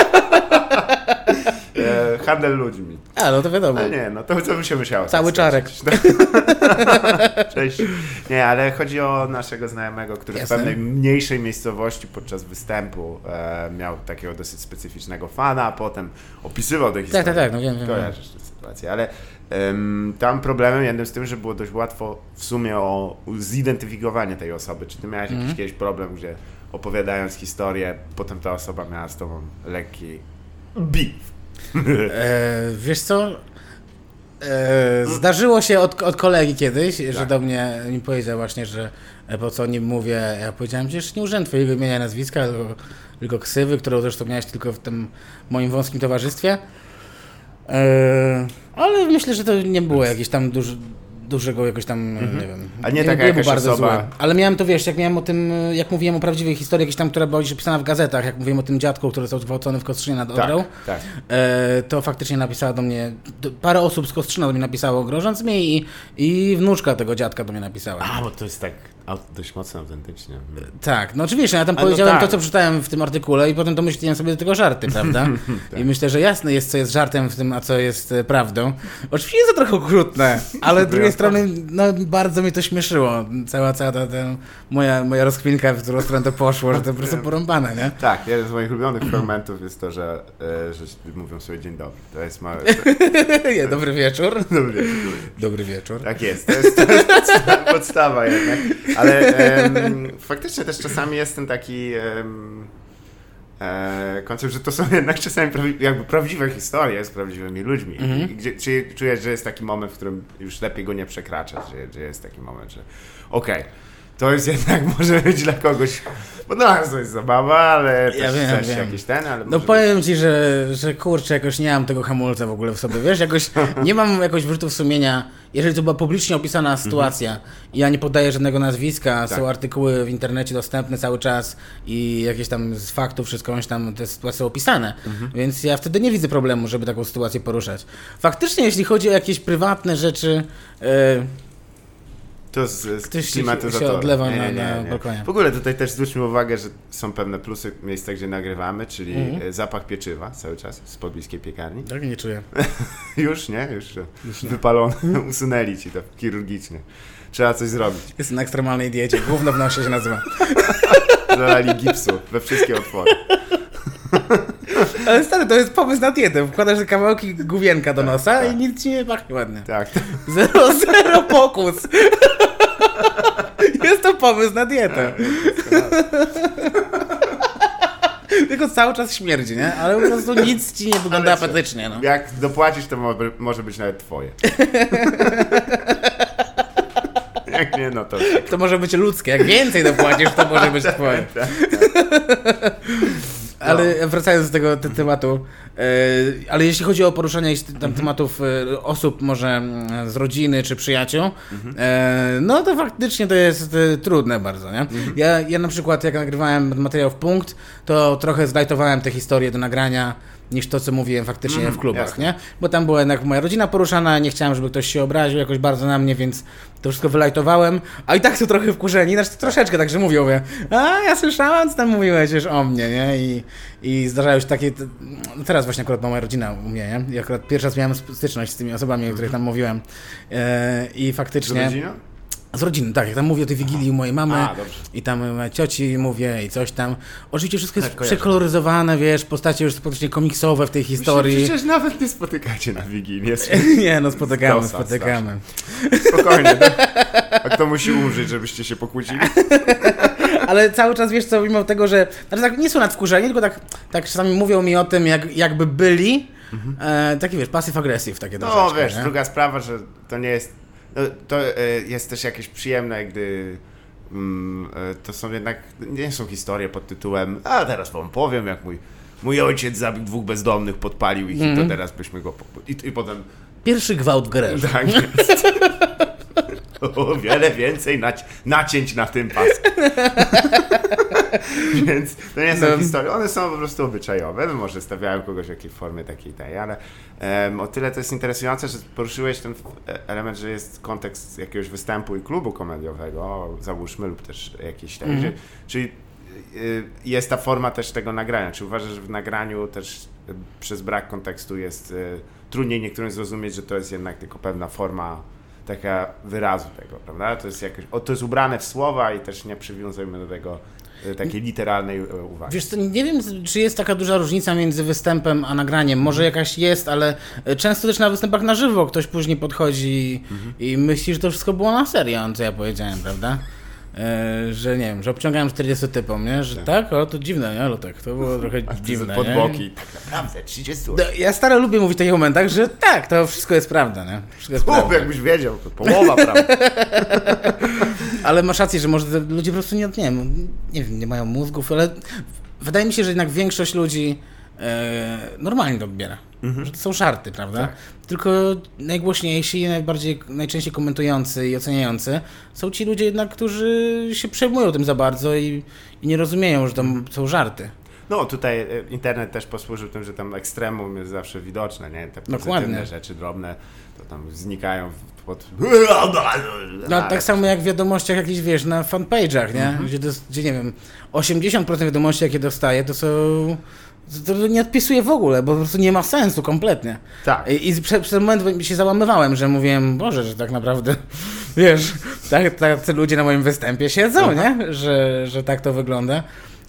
Handel ludźmi. A, no to wiadomo. Ale nie, no to co by się musiało. Cały tak czarek. Cześć. Nie, ale chodzi o naszego znajomego, który Jasne. w pewnej mniejszej miejscowości podczas występu e, miał takiego dosyć specyficznego fana, a potem opisywał te historie. tak, tak, no wiem, wiem, Kojarzysz tę sytuację, ale em, tam problemem jednym z tym, że było dość łatwo w sumie o zidentyfikowanie tej osoby. Czy ty miałeś Mhm. jakiś kiedyś problem, gdzie opowiadając historię, potem ta osoba miała z tobą lekki beef? E, wiesz co? E, zdarzyło się od, od kolegi kiedyś, że Tak. do mnie mi powiedział właśnie, że e, po co o nim mówię. Ja powiedziałem, przecież nie użyłem twojego imienia nazwiska, tylko, tylko ksywy, którą zresztą miałeś tylko w tym moim wąskim towarzystwie. E, ale myślę, że to nie było jakieś tam duży, dużego jakoś tam, nie wiem. A nie nie taka jakaś bardzo osoba- złe. Ale miałem to, wiesz, jak miałem o tym, jak mówiłem o prawdziwej historii, jakieś tam, która była już pisana w gazetach, jak mówiłem o tym dziadku, który został zgwałcony w Kostrzynie nad Odrą. Tak, tak. E, to faktycznie napisała do mnie, parę osób z Kostrzyna do mnie napisało, grożąc mi i, i wnuczka tego dziadka do mnie napisała. A, bo to jest tak au- dość mocno autentycznie. Tak, no oczywiście, ja tam A no powiedziałem tak. to, co przeczytałem w tym artykule i potem to myślałem sobie do tego żarty, prawda? Tak. I myślę, że jasne jest, co jest żartem w tym, a co jest e, prawdą. Oczywiście jest to trochę okrutne, ale z drugiej strony no, bardzo mnie to śmieszyło. Cała, cała ta, ta moja, moja rozkminka, w którą stronę to poszło, że to po prostu porąbane, nie? Tak, jeden z moich ulubionych fragmentów jest to, że, e, że mówią sobie dzień dobry. To jest małe... Nie, dobry wieczór. Dobry. Dobry wieczór. Tak jest, to jest, to jest podstawa jednak. Ale em, faktycznie też czasami jest ten taki em, e, koncept, że to są jednak czasami prawi, jakby prawdziwe historie z prawdziwymi ludźmi. Mhm. Gdzie, czy czujesz, że jest taki moment, w którym już lepiej go nie przekraczać, że, że jest taki moment, że okej, to jest jednak może być dla kogoś, bo nas to jest zabawa, ale Ja też, wiem, wiem. jakiś ten, ale No powiem ci, że, że kurczę, jakoś nie mam tego hamulca w ogóle w sobie, wiesz, jakoś nie mam jakoś wyrzutów sumienia, jeżeli to była publicznie opisana sytuacja i ja nie podaję żadnego nazwiska, Tak. są artykuły w internecie dostępne cały czas i jakieś tam z faktów wszystko bądź tam te sytuacje opisane, więc ja wtedy nie widzę problemu, żeby taką sytuację poruszać. Faktycznie, jeśli chodzi o jakieś prywatne rzeczy, e, To z, z Ktoś się- klimatyzatora. się odlewa na- na balkonie. W ogóle tutaj też zwróćmy uwagę, że są pewne plusy miejsca, gdzie nagrywamy, czyli Mhm. e, zapach pieczywa cały czas z pobliskiej piekarni. Tak nie czuję. Już nie? Już, wypalone. Usunęli ci to chirurgicznie. Trzeba coś zrobić. Jestem na ekstremalnej diecie. Główno w nosie się nazywa. Zalali gipsu we wszystkie otwory. Ale stary, to jest pomysł na dietę. Wkładasz te kawałki główienka do nosa tak. i nic ci nie pachnie ładnie. Tak. Zero, zero pokus. Jest to pomysł na dietę. Tylko cały czas śmierdzi, nie? Ale po prostu nic ci nie wygląda Ale apetycznie, no. Jak dopłacisz, to mo- może być nawet twoje. Jak nie, no to... To może być ludzkie. Jak więcej dopłacisz, to może być twoje. Ale wracając do tego te, tematu, e, ale jeśli chodzi o poruszanie tam tematów e, osób może mm, z rodziny czy przyjaciół, e, no to faktycznie to jest trudne bardzo, nie? Ja, ja na przykład jak nagrywałem materiał w punkt, to trochę zlajtowałem te historie do nagrania niż to, co mówiłem faktycznie w klubach, jasne. nie? Bo tam była jednak moja rodzina poruszana, nie chciałem, żeby ktoś się obraził jakoś bardzo na mnie, więc to wszystko wylajtowałem, a i tak są trochę wkurzeni, znaczy troszeczkę także mówią, mówię, a ja słyszałem, co tam mówiłeś już o mnie, nie? I, i zdarzają się takie, no teraz właśnie akurat moja rodzina u mnie, nie? I akurat pierwszy raz miałem styczność z tymi osobami, o których tam mówiłem e, i faktycznie... rodziną? Z rodziny, tak. Jak tam mówię o tej wigilii u mojej mamy A, i tam cioci mówię i coś tam. Oczywiście wszystko jest Tak, przekoloryzowane, wiesz, postacie już praktycznie komiksowe w tej historii. Przecież nawet nie spotykacie na Wigilię. Nie, no spotykamy, Dosa spotykamy. Spokojnie. tak? A kto musi umrzeć, żebyście się pokłócili? Ale cały czas wiesz co, mimo tego, że. Znaczy tak nie są nadwkurzeni, tylko tak, tak czasami mówią mi o tym, jak, jakby byli. E, taki wiesz, pasyw agresyw takie No wiesz, nie? druga sprawa, że to nie jest. No, to e, jest też jakieś przyjemne, gdy. Mm, e, to są jednak. Nie są historie pod tytułem. A teraz wam powiem, jak mój. Mój ojciec zabił dwóch bezdomnych, podpalił ich i to teraz byśmy go. Po, i, I potem. Pierwszy gwałt w garage. Tak jest. O wiele więcej naci- nacięć na tym pasku. Więc to nie są No. historie, one są po prostu obyczajowe. Może stawiałem kogoś w jakiej formie takiej tej, ale em, o tyle to jest interesujące, że poruszyłeś ten e- element, że jest kontekst jakiegoś występu i klubu komediowego, załóżmy, lub też jakiś taki, Mhm. że, czyli y, jest ta forma też tego nagrania. Czy uważasz, że w nagraniu też y, przez brak kontekstu jest y, trudniej niektórym zrozumieć, że to jest jednak tylko pewna forma taka wyrazu tego, prawda? To jest jakoś, o, to jest ubrane w słowa i też nie przywiązujemy do tego takiej literalnej y, uwagi. Wiesz co, nie wiem, czy jest taka duża różnica między występem a nagraniem. Może jakaś jest, ale e, często też na występach na żywo ktoś później podchodzi i myśli, że to wszystko było na serio, co ja powiedziałem, prawda? E, że nie wiem, że obciągałem 40 typom, nie? Że tak? O, to dziwne, nie, Lutek? To było trochę dziwne, Pod nie? boki. Tak naprawdę, 30 No, Ja staro lubię mówić w takich momentach, że tak, to wszystko jest prawda, nie? Wszystko jest Uf, prawda. jakbyś wiedział, to połowa, prawda? Ale masz rację, że może ludzie po prostu nie, nie, wiem, nie wiem, nie mają mózgów, ale wydaje mi się, że jednak większość ludzi normalnie to odbiera. Że to są żarty, prawda? Tak. Tylko najgłośniejsi, i najbardziej, najczęściej komentujący i oceniający są ci ludzie jednak, którzy się przejmują tym za bardzo i, i nie rozumieją, że to są żarty. No tutaj e, internet też posłużył tym, że tam ekstremum jest zawsze widoczne, nie? Te Dokładnie. pozytywne rzeczy drobne to tam znikają pod... No tak samo jak w wiadomościach jakichś, wiesz, na fanpage'ach, nie? Mhm. Gdzie, gdzie, nie wiem, 80% wiadomości, jakie dostaję, to są... To to nie odpisuję w ogóle, bo po prostu nie ma sensu kompletnie. Tak. I, i przez, przez moment się załamywałem, że mówiłem, Boże, że tak naprawdę, wiesz, tak, tacy ludzie na moim występie siedzą, nie? Że, że tak to wygląda.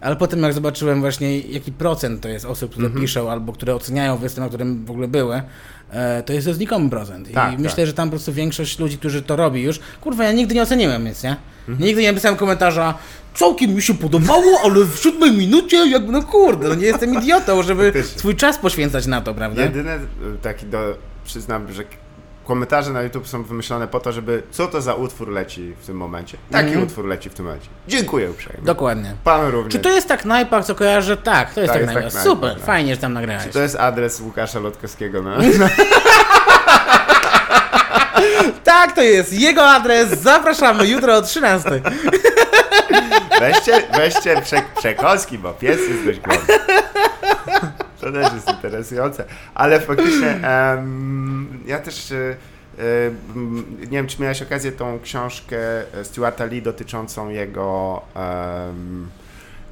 Ale potem jak zobaczyłem właśnie, jaki procent to jest osób, które piszą albo które oceniają występ, na którym w ogóle były, e, to jest to znikomy procent. I Tak, tak. myślę, że tam po prostu większość ludzi, którzy to robi już, kurwa, ja nigdy nie oceniłem nic, nie? Nigdy nie napisałem komentarza, całkiem mi się podobało, ale w siódmej minucie jakby, no kurde, no nie jestem idiotą, żeby swój czas poświęcać na to, prawda? Jedyne y, taki do... Przyznam, że komentarze na YouTube są wymyślone po to, żeby co to za utwór leci w tym momencie. Taki Mhm. utwór leci w tym momencie. Dziękuję uprzejmie. Dokładnie. Pan również. Czy to jest tak najpach, co kojarzę? Tak, to jest Tak, tak, jest tak Super, najpach, tak. fajnie, że tam nagrałeś. To jest adres Łukasza Lotkowskiego na... Tak, to jest jego adres. Zapraszamy jutro o 13. Weźcie, weźcie prze, przekąski, bo pies jest dość głodny. To też jest interesujące. Ale faktycznie em, ja też e, mm, nie wiem, czy miałeś okazję tą książkę e, Stuarta Lee dotyczącą jego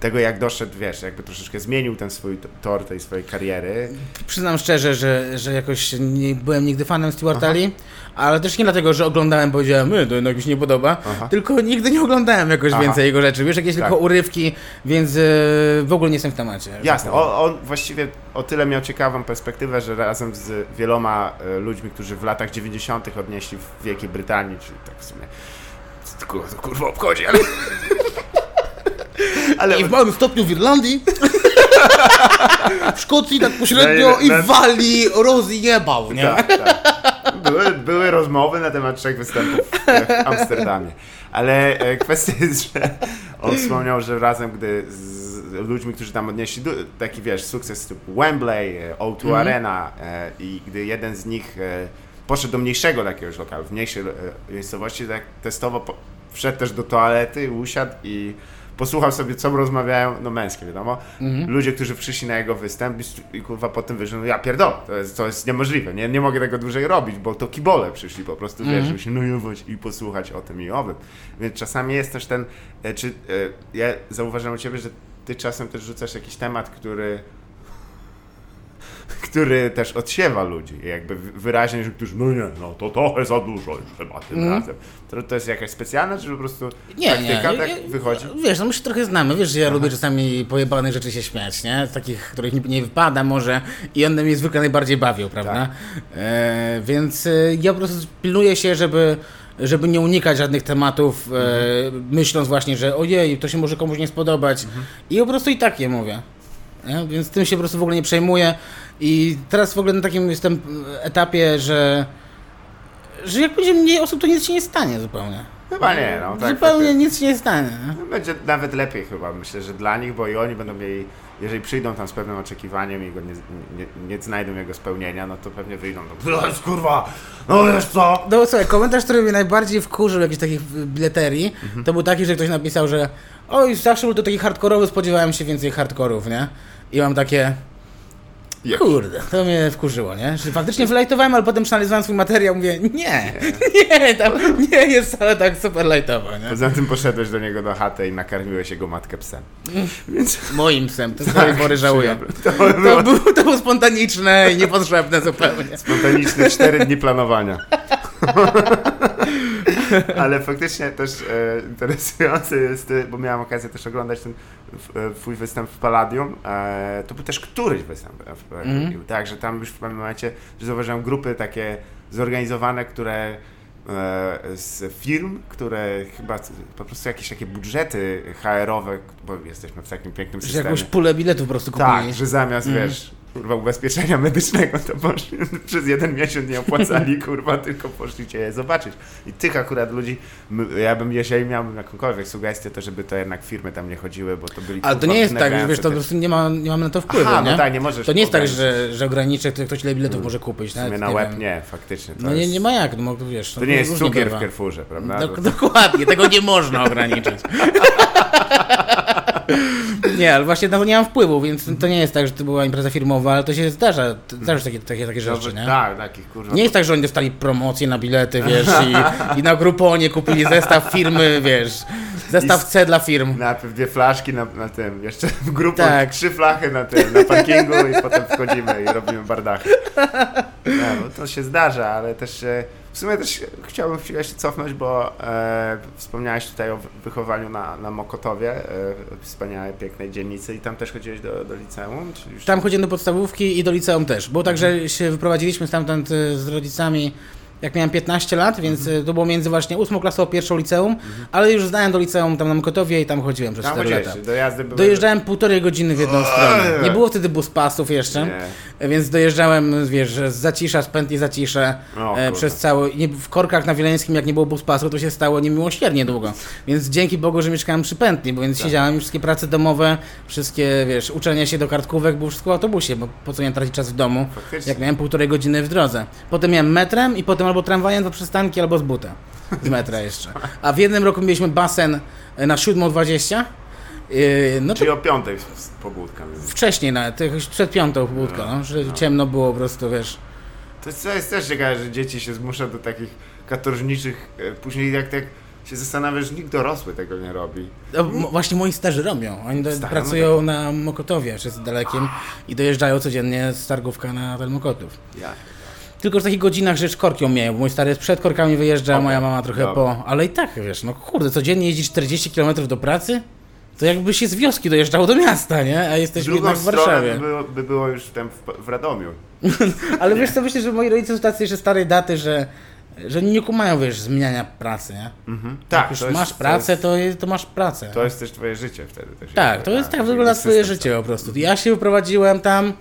tego, jak doszedł, wiesz, jakby troszeczkę zmienił ten swój tor tej swojej kariery. Przyznam szczerze, że, że jakoś nie byłem nigdy fanem Stuarta Lee, ale też nie dlatego, że oglądałem, powiedziałem, my, to jednak mi się nie podoba, Aha. tylko nigdy nie oglądałem jakoś Aha. więcej jego rzeczy, wiesz, jakieś Tak. tylko urywki, więc e, w ogóle nie jestem w temacie. Jasne, on, on właściwie o tyle miał ciekawą perspektywę, że razem z wieloma e, ludźmi, którzy w latach 90. odnieśli w Wielkiej Brytanii, czyli tak w sumie. To kurwa obchodzi, ale. Ale I w małym stopniu w Irlandii, w Szkocji tak pośrednio ile- i w Walii rozjebał, nie? Tak, tak. Były, były rozmowy na temat trzech występów w Amsterdamie. Ale e, kwestia jest, że on wspomniał, że razem, gdy z ludźmi, którzy tam odnieśli taki, wiesz, sukces typu Wembley, e, O2 Mhm. Arena e, i gdy jeden z nich poszedł do mniejszego jakiegoś lokalu, w mniejszej miejscowości, tak testowo wszedł też do toalety, usiadł i posłuchał sobie, co rozmawiają, no męskie wiadomo, Mhm. ludzie, którzy przyszli na jego występ i, kurwa potem wyszli, no ja pierdolę, to jest, to jest niemożliwe, nie, nie mogę tego dłużej robić, bo to kibole przyszli po prostu, wiesz, żeby się nojować i posłuchać o tym i owym. Więc czasami jest też ten, e, czy e, ja zauważyłem u Ciebie, że Ty czasem też rzucasz jakiś temat, który który też odsiewa ludzi, jakby wyraźnie, że którzy, no nie, no to trochę za dużo już chyba tym razem. To, to jest jakaś specjalna, czy po prostu Nie, taktyka nie. tak Ja- wychodzi? Wiesz, no my się trochę znamy, wiesz, że ja lubię czasami pojebanych rzeczy się śmiać, nie? Z takich, których nie, nie wypada może i one mnie zwykle najbardziej bawią, prawda? Tak. E, więc e, ja po prostu pilnuję się, żeby żeby nie unikać żadnych tematów, e, Mhm. myśląc właśnie, że ojej, to się może komuś nie spodobać. Mhm. I po prostu i tak je mówię. Nie? Więc tym się po prostu w ogóle nie przejmuję. I teraz w ogóle na takim jestem etapie, że że jak będzie mniej osób, to nic się nie stanie zupełnie. Chyba nie, no tak. zupełnie tak, nic się nie stanie. nie? tak. Będzie nawet lepiej chyba, myślę, że dla nich, bo i oni będą mieli, jeżeli przyjdą tam z pewnym oczekiwaniem i go nie, nie, nie znajdą jego spełnienia, no to pewnie wyjdą do... To jest kurwa, no wiesz co? No słuchaj, komentarz, który mnie najbardziej wkurzył jakichś takich bileterii, to był taki, że ktoś napisał, że oj, zawsze był to taki hardkorowy, spodziewałem się więcej hardkorów, nie? I mam takie, Kurde, to mnie wkurzyło, nie? Że faktycznie wylajtowałem, ale potem przeanalizowałem swój materiał, mówię, nie, nie, tam nie jest wcale tak super lajtowo, nie? Poza tym poszedłeś do niego do chaty i nakarmiłeś jego matkę psem. Więc... Moim psem, to z tej pory żałuję. To było To było, to było spontaniczne i niepotrzebne zupełnie. spontaniczne 4 dni planowania. Ale faktycznie też e, interesujące jest, e, bo miałem okazję też oglądać ten e, twój występ w Palladium. E, to był też któryś występ. E, w, Mhm. Tak, że tam już w pewnym momencie że zauważyłem grupy takie zorganizowane, które z firm, które chyba po prostu jakieś takie budżety HR-owe, bo jesteśmy w takim pięknym Że systemie. jakąś pulę biletów po prostu kupili. Tak, że zamiast, Mhm. wiesz, kurwa, ubezpieczenia medycznego, to poszli, przez jeden miesiąc nie opłacali, kurwa, tylko poszli cię je zobaczyć. I tych akurat ludzi, ja bym, jeżeli miałbym jakąkolwiek sugestię, to żeby to jednak firmy tam nie chodziły, bo to byli, Ale to nie jest tak, że wiesz, to po prostu nie, ma, nie mamy na to wpływu, Aha, nie? no tak, nie możesz To nie jest tak, ograniczyć. że, że ograniczy, kto ktoś ile biletów może kupić. Nawet na nie łeb wiem. nie, faktycznie. To No nie, nie ma jak, no to wiesz. To nie jest cukier bywa. w Carrefourze, prawda? To- dokładnie, tego nie można ograniczyć. nie, ale właśnie na to nie mam wpływu, więc to nie jest tak, że to była impreza firmowa, ale to się zdarza, zdarza się takie, takie, takie rzeczy, nie? Tak, takich, kurwa. Nie jest tak, że oni dostali promocję na bilety, wiesz, i, i na Grouponie kupili zestaw firmy, wiesz, zestaw C dla firm. Najpierw dwie flaszki na, na tym, jeszcze w grupie Tak. trzy flachy na tym, na parkingu i potem wchodzimy i robimy bardachy. No, no, to się zdarza, ale też e, w sumie też chciałbym chwilę się cofnąć, bo e, wspomniałeś tutaj o wy- wychowaniu na, na Mokotowie, e, wspaniałej, pięknej dzielnicy i tam też chodziłeś do, do liceum? Tam chodziłem do podstawówki i do liceum też. Było tak, że się wyprowadziliśmy stamtąd y, z rodzicami, jak miałem 15 lat, więc y, to było między właśnie 8 klasą a pierwszą liceum, ale już zdałem do liceum tam na Mkotowie i tam chodziłem przez Tam 4 chodziłeś, lata. dojazdy były... Dojeżdżałem półtorej godziny w jedną stronę. Nie było wtedy buspasów jeszcze, Nie. więc dojeżdżałem, wiesz, z Zacisza, z pętli Zacisze O, e, przez cały... Nie, w Korkach na Wileńskim, jak nie było buspasu, to się stało niemiłosiernie długo. Więc dzięki Bogu, że mieszkałem przy pętli, bo więc Tak. siedziałem wszystkie prace domowe, wszystkie, wiesz, uczenie się do kartkówek, było wszystko w autobusie, bo po co miałem tracić czas w domu, Faktycznie. jak miałem półtorej godziny w drodze. Potem miałem metrem i potem albo tramwajem do przystanki, albo z buta. Z metra jeszcze. A w jednym roku mieliśmy basen e, na 7.20. Yy, No to Czyli o piątej pobudka. wcześniej nawet, jakoś przed piątą pobudką, no, że ciemno było po prostu, wiesz. To jest, to jest też ciekawe, że dzieci się zmusza do takich katorżniczych, e, później jak tak się zastanawiasz, nikt dorosły tego nie robi. No, właśnie moi starzy robią. Oni do, Starzy, pracują na Mokotowie, z dalekim i dojeżdżają codziennie z targówka na ten Mokotów. Tylko w takich godzinach, że korki omieją. Mój stary jest przed korkami wyjeżdża, Okej, moja mama trochę dobra. po. Ale i tak, wiesz, no kurde, codziennie jeździ 40 km do pracy? To jakby się z wioski dojeżdżało do miasta, nie? A jesteśmy jednak w Warszawie. by było, by było już tam w, w Radomiu. Ale wiesz co, myślę, że moi rodzice są tacy jeszcze starej daty, że, że nie kumają, wiesz, zmieniania pracy, nie? Mhm. Jak Tak, już to jest, masz pracę, To jest, to, masz pracę. to jest też twoje życie wtedy. Też Tak, to jest tak, wygląda twoje życie po prostu. Ja się wyprowadziłem tam,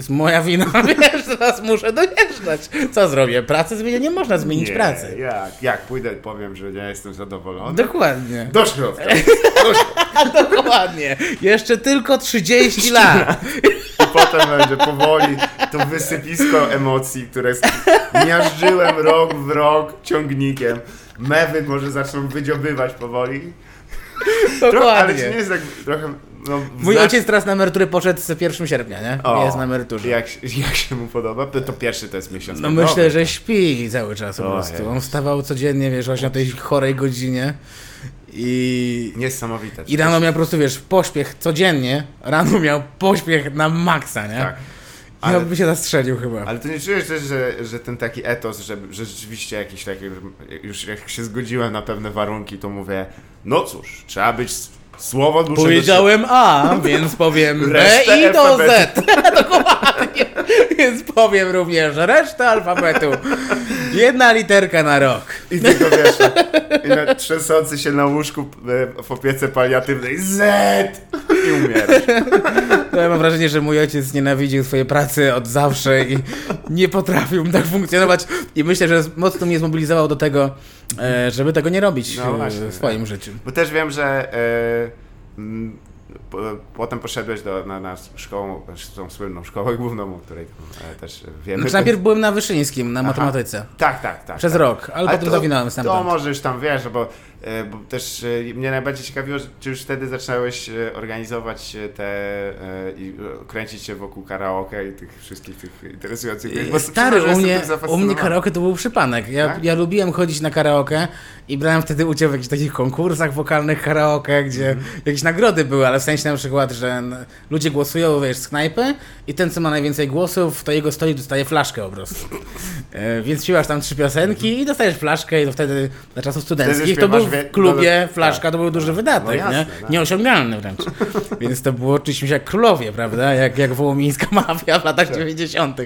jest moja wina, wiesz, teraz muszę dojeżdżać. Co zrobię? Pracę zmienię? Nie można zmienić nie, pracy. Jak? Jak pójdę powiem, że nie jestem zadowolony? Dokładnie. Do środka. Do środka. Dokładnie. Jeszcze tylko 30 lat. I potem będzie powoli to wysypisko emocji, które miażdżyłem rok w rok ciągnikiem. Mewy może zaczną wydziobywać powoli. Tro, ale czy nie Dokładnie. jest tak trochę... No, Mój ojciec teraz na emeryturę poszedł z 1 sierpnia, nie? O, Jest na emeryturze. Jak, się- jak się mu podoba? To, pierwszy to jest miesiąc. No Dobry. myślę, że śpi cały czas po O prostu. On wstawał codziennie, wiesz, właśnie o tej chorej godzinie i... Niesamowite. I rano miał po prostu, wiesz, pośpiech codziennie. Rano miał pośpiech na maksa, nie? Tak. Ale... Ale, by się zastrzelił chyba. ale to nie czujesz też, że, że ten taki etos, że, że rzeczywiście jakiś taki, już jak się zgodziłem na pewne warunki, to mówię, no cóż, trzeba być słowo muszę Powiedziałem A, więc powiem B i do Z. Dokładnie. Więc powiem również resztę alfabetu. Jedna literka na rok. I tylko wiesz, i na, trzęsący się na łóżku e, w opiece paliatywnej Z i umierasz. To ja mam wrażenie, że mój ojciec nienawidził swojej pracy od zawsze i nie potrafił tak funkcjonować. I myślę, że mocno mnie zmobilizował do tego, żeby tego nie robić No e, właśnie, w swoim życiu. Bo też wiem, że e, po, potem poszedłeś do, na, na szkołę, tą słynną szkołę główną, o której e, też wiemy. Znaczy, najpierw byłem na Wyszyńskim, na Aha. matematyce. Tak, tak, tak. Przez tak. rok, ale, potem to, zawinąłem To stamtąd. może już tam wiesz, bo, e, bo też e, mnie najbardziej ciekawiło, czy już wtedy zaczynałeś e, organizować e, te e, i e, kręcić się wokół karaoke i tych wszystkich tych interesujących. Bo Stary, u mnie, u mnie karaoke to był przypadek. Ja, Tak? ja lubiłem chodzić na karaoke i brałem wtedy udział w jakichś takich konkursach wokalnych karaoke, gdzie Mhm. jakieś nagrody były, ale w sensie na przykład, że ludzie głosują, wiesz, z knajpy i ten, co ma najwięcej głosów, to jego stolik dostaje flaszkę po prostu. E, więc śpiewasz tam trzy piosenki i dostajesz flaszkę i to wtedy dla czasów studenckich to był klubie do- flaszka, tak, to był duży tak. wydatek, No jasne, nie? tak. Nieosiągalny wręcz. Więc to było, się jak królowie, prawda? Jak, jak wołomińska mafia w latach 90.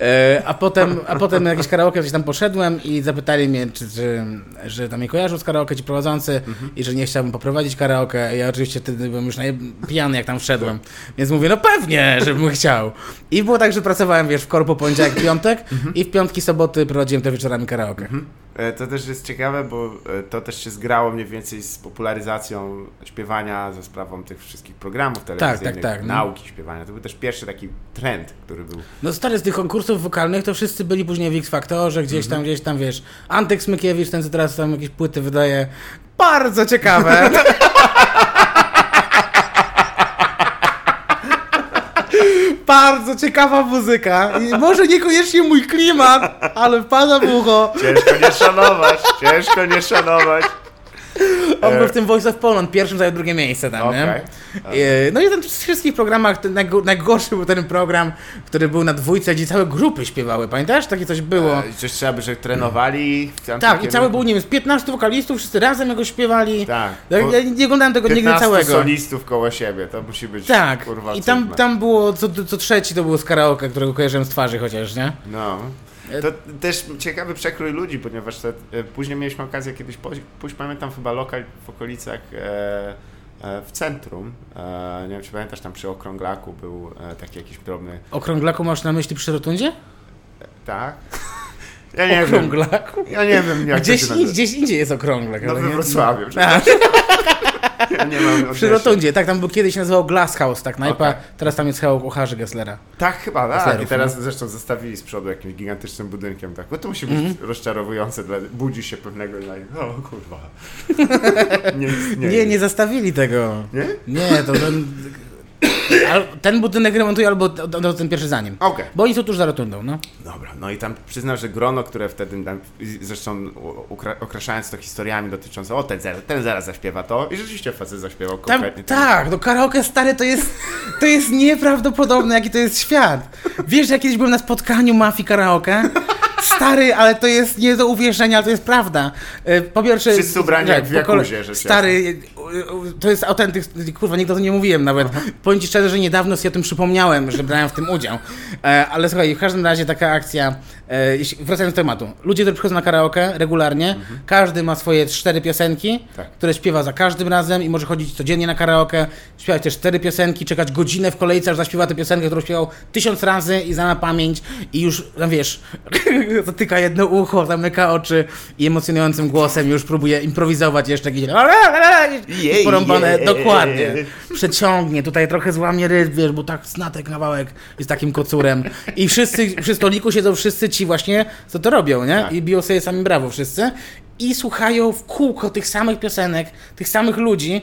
E, a, potem, a potem na jakieś karaoke gdzieś tam poszedłem i zapytali mnie, czy, czy, że tam mnie kojarzą z karaoke ci prowadzący i że nie chciałbym poprowadzić karaoke. Ja oczywiście wtedy byłem już pijany, jak tam wszedłem. Więc mówię, no pewnie, żebym chciał. I było tak, że pracowałem, wiesz, w korpo poniedziałek, piątek i w piątki, soboty prowadziłem te wieczorami karaoke. E, To też jest ciekawe, bo e, to też się zgrało mniej więcej z popularyzacją śpiewania, ze sprawą tych wszystkich programów telewizyjnych, tak, no. nauki śpiewania. To był też pierwszy taki trend, który był. No stary, z tych konkursów wokalnych to wszyscy byli później w X-Faktorze, gdzieś tam, gdzieś tam, wiesz, Antek Smykiewicz, ten co teraz tam jakieś płyty wydaje. Bardzo ciekawe. Bardzo ciekawa muzyka. I może niekoniecznie mój klimat, ale wpada w ucho. Ciężko nie szanować, ciężko nie szanować. On był w tym Voice of Poland, pierwszym zajął drugie miejsce tam, nie? Okej. E, No i ten, w wszystkich programach najgorszy był ten program, który był na dwójce, gdzie całe grupy śpiewały. Pamiętasz? Takie coś było. E, Coś trzeba by, że trenowali. Tak, i cały był, nie wiem, z 15 wokalistów, wszyscy razem jego śpiewali. Tak. Ja, nie oglądałem tego nigdy 15 całego. solistów koło siebie, to musi być Tak, kurwa i tam, cudne. tam było, co, co trzeci to było z karaoke, którego kojarzyłem z twarzy chociaż, nie? No. To też ciekawy przekrój ludzi, ponieważ te, e, później mieliśmy okazję kiedyś pójść, pamiętam chyba lokal w okolicach e, e, w centrum. E, nie wiem, czy pamiętasz, tam przy Okrąglaku był taki jakiś drobny. Okrąglaku masz na myśli przy rotundzie? Tak? Ja nie wiem. Okrąglaku? Ja nie wiem, jak Gdzieś, to się nazywa. gdzieś indziej jest okrąglak. No ale we nie- Wrocławiu. A, Ja nie mam przy rotundzie, tak, tam był kiedyś nazywał Glass House, tak, knajpa, Okej. teraz tam jest hełm kucharzy Gesslera. Tak, chyba, tak. I teraz zresztą zostawili z przodu jakimś gigantycznym budynkiem. Tak. Bo to musi być Mhm. rozczarowujące. Dla... Budzi się pewnego i o kurwa. nie, Nie, nie, zastawili tego. Nie? Nie, to ten... Ten budynek remontuje albo d- ten pierwszy za nim. Okej. Bo oni są tuż za rotundą, no. Dobra, no i tam przyznam, że grono, które wtedy, tam, zresztą okraszając to historiami dotyczącymi, o ten zaraz, ten zaraz zaśpiewa to i rzeczywiście facet zaśpiewał Tam, ten- tak, no karaoke stary to jest, to jest nieprawdopodobne, jaki to jest świat. Wiesz, że ja kiedyś byłem na spotkaniu mafii karaoke? Stary, ale to jest nie do uwierzenia, ale to jest prawda. E, Po pierwsze... Wszyscy ubrani jak w Jakuzie, Stary, to jest autentyk, kurwa, nigdy o tym nie mówiłem nawet. Powiem ci szczerze, że niedawno sobie o tym przypomniałem, że brałem w tym udział. E, Ale słuchaj, w każdym razie taka akcja, e, wracając do tematu. Ludzie, którzy przychodzą na karaoke regularnie, każdy ma swoje cztery piosenki, Tak. które śpiewa za każdym razem i może chodzić codziennie na karaoke, śpiewać te cztery piosenki, czekać godzinę w kolejce, aż zaśpiewa tę piosenkę, którą śpiewał tysiąc razy i zna na pamięć i już, no wiesz, zatyka jedno ucho, zamyka oczy i emocjonującym głosem już próbuje improwizować jeszcze jakieś Jej, porąbane, dokładnie. Przeciągnie, tutaj trochę złamie rytm, wiesz, bo tak snatek kawałek jest takim kocurem i wszyscy, przy stoliku siedzą wszyscy ci właśnie, co to robią, nie? Tak. I biją sobie sami brawo wszyscy i słuchają w kółko tych samych piosenek, tych samych ludzi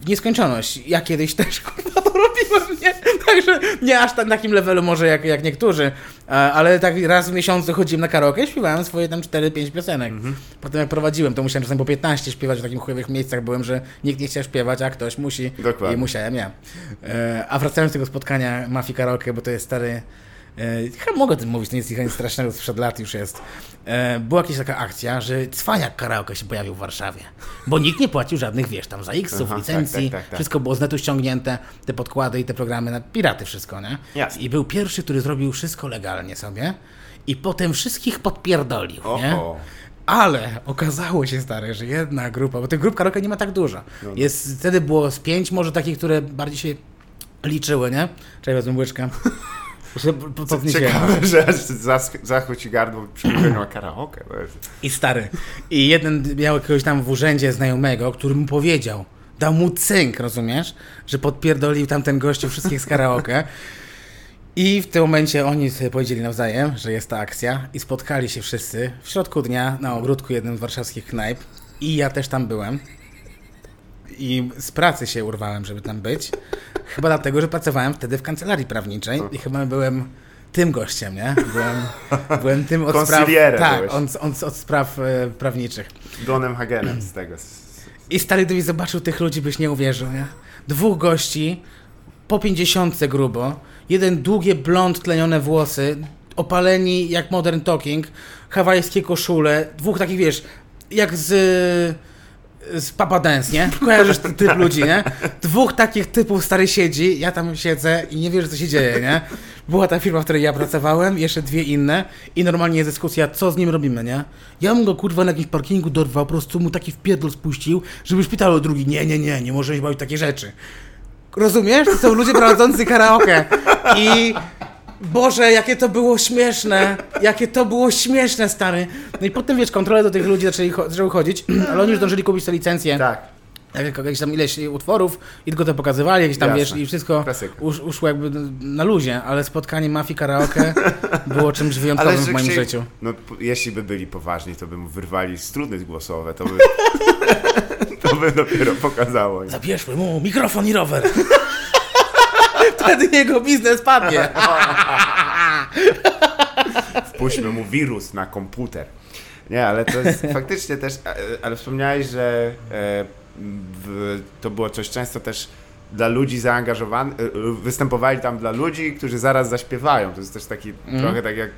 w nieskończoność. Ja kiedyś też kurwa to robiłem, nie? Także nie aż tak na takim levelu może jak, jak niektórzy, a- ale tak raz w miesiącu chodziłem na karaoke i śpiewałem swoje tam 4-5 piosenek. Potem jak prowadziłem, to musiałem czasem po 15 śpiewać w takich chujowych miejscach byłem, że nikt nie chciał śpiewać, a ktoś musi Dokładnie. i musiałem ja. E, A wracając do tego spotkania mafii karaoke, bo to jest stary E, Chyba mogę o tym mówić, to nie jest nic strasznego, sprzed lat już jest. E, była jakaś taka akcja, że cwaniak karaoke się pojawił w Warszawie, bo nikt nie płacił żadnych, wiesz, tam za X-ów, Aha, licencji, tak, tak, tak, tak. wszystko było z netu ściągnięte, te podkłady i te programy na piraty, wszystko, nie? Jasne. I był pierwszy, który zrobił wszystko legalnie sobie i potem wszystkich podpierdolił, nie? Ale okazało się, stary, że jedna grupa, bo tych grup karaoke nie ma tak dużo. No, Jest, wtedy było z pięć może takich, które bardziej się liczyły, nie? Czekaj, wezmę łyżkę. Ciekawe, że aż zasch- zachwyć ci gardło przy o karaoke. I stary. I jeden miał jakiegoś tam w urzędzie znajomego, który mu powiedział, dał mu cynk, rozumiesz, że podpierdolił tamten gościu wszystkich z karaoke. I w tym momencie oni sobie powiedzieli nawzajem, że jest ta akcja i spotkali się wszyscy w środku dnia na ogródku jednym z warszawskich knajp i ja też tam byłem. I z pracy się urwałem, żeby tam być. Chyba dlatego, że pracowałem wtedy w kancelarii prawniczej i chyba byłem tym gościem, nie? Byłem, byłem tym od spraw... Tak, on, on, od spraw e, prawniczych. Donem Hagenem z tego. I stary, gdybyś zobaczył tych ludzi, byś nie uwierzył, nie? Dwóch gości, po pięćdziesiątce grubo, jeden długie blond tlenione włosy, opaleni jak Modern Talking, hawajskie koszule, dwóch takich, wiesz, jak z... Z Papa Dance, nie? Kojarzysz ten typ ludzi, nie? Dwóch takich typów stary siedzi, ja tam siedzę i nie wiesz, co się dzieje, nie? Była ta firma, w której ja pracowałem, jeszcze dwie inne i normalnie jest dyskusja, co z nim robimy, nie? Ja bym go kurwa na jakimś parkingu dorwał, po prostu mu taki wpierdol spuścił, żeby szpital o drugi, nie, nie, nie, nie możesz bawić takie rzeczy. Rozumiesz? To są ludzie prowadzący karaoke i... Boże, jakie to było śmieszne! Jakie to było śmieszne, stary! No i potem, wiesz, kontrole do tych ludzi zaczęli, cho- zaczęły chodzić, ale oni już zdążyli kupić te licencje. Tak. Jak, jakieś tam ileś utworów i tylko to pokazywali, jakieś tam, Jasne. wiesz, i wszystko Klasyka. usz, uszło jakby na luzie, ale spotkanie mafii karaoke było czymś wyjątkowym w moim chcieli- życiu. No, p- jeśli by byli poważni, to by mu wyrwali struny głosowe, to by, to by dopiero pokazało. Zabierzmy mu mikrofon i rower. Wtedy jego biznes padnie. Wpuśćmy mu wirus na komputer. Nie, ale to jest faktycznie też, e, ale wspomniałeś, że e, w, to było coś często też dla ludzi zaangażowanych, e, występowali tam dla ludzi, którzy zaraz zaśpiewają. To jest też taki Mhm. trochę tak jak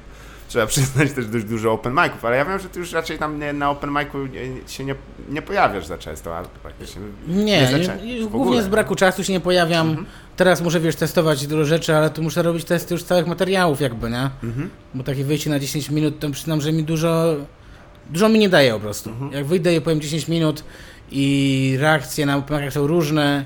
trzeba przyznać też dość dużo open miców, ale ja wiem, że ty już raczej tam nie, na open micu się nie, nie pojawiasz za często, a praktycznie Nie, za nie, często, nie w głównie z braku czasu się nie pojawiam. Teraz muszę, wiesz, testować dużo rzeczy, ale tu muszę robić testy już całych materiałów jakby, nie? Mhm. Bo takie wyjście na 10 minut, to przyznam, że mi dużo, dużo mi nie daje po prostu. Mhm. Jak wyjdę i powiem 10 minut i reakcje na openmicach są różne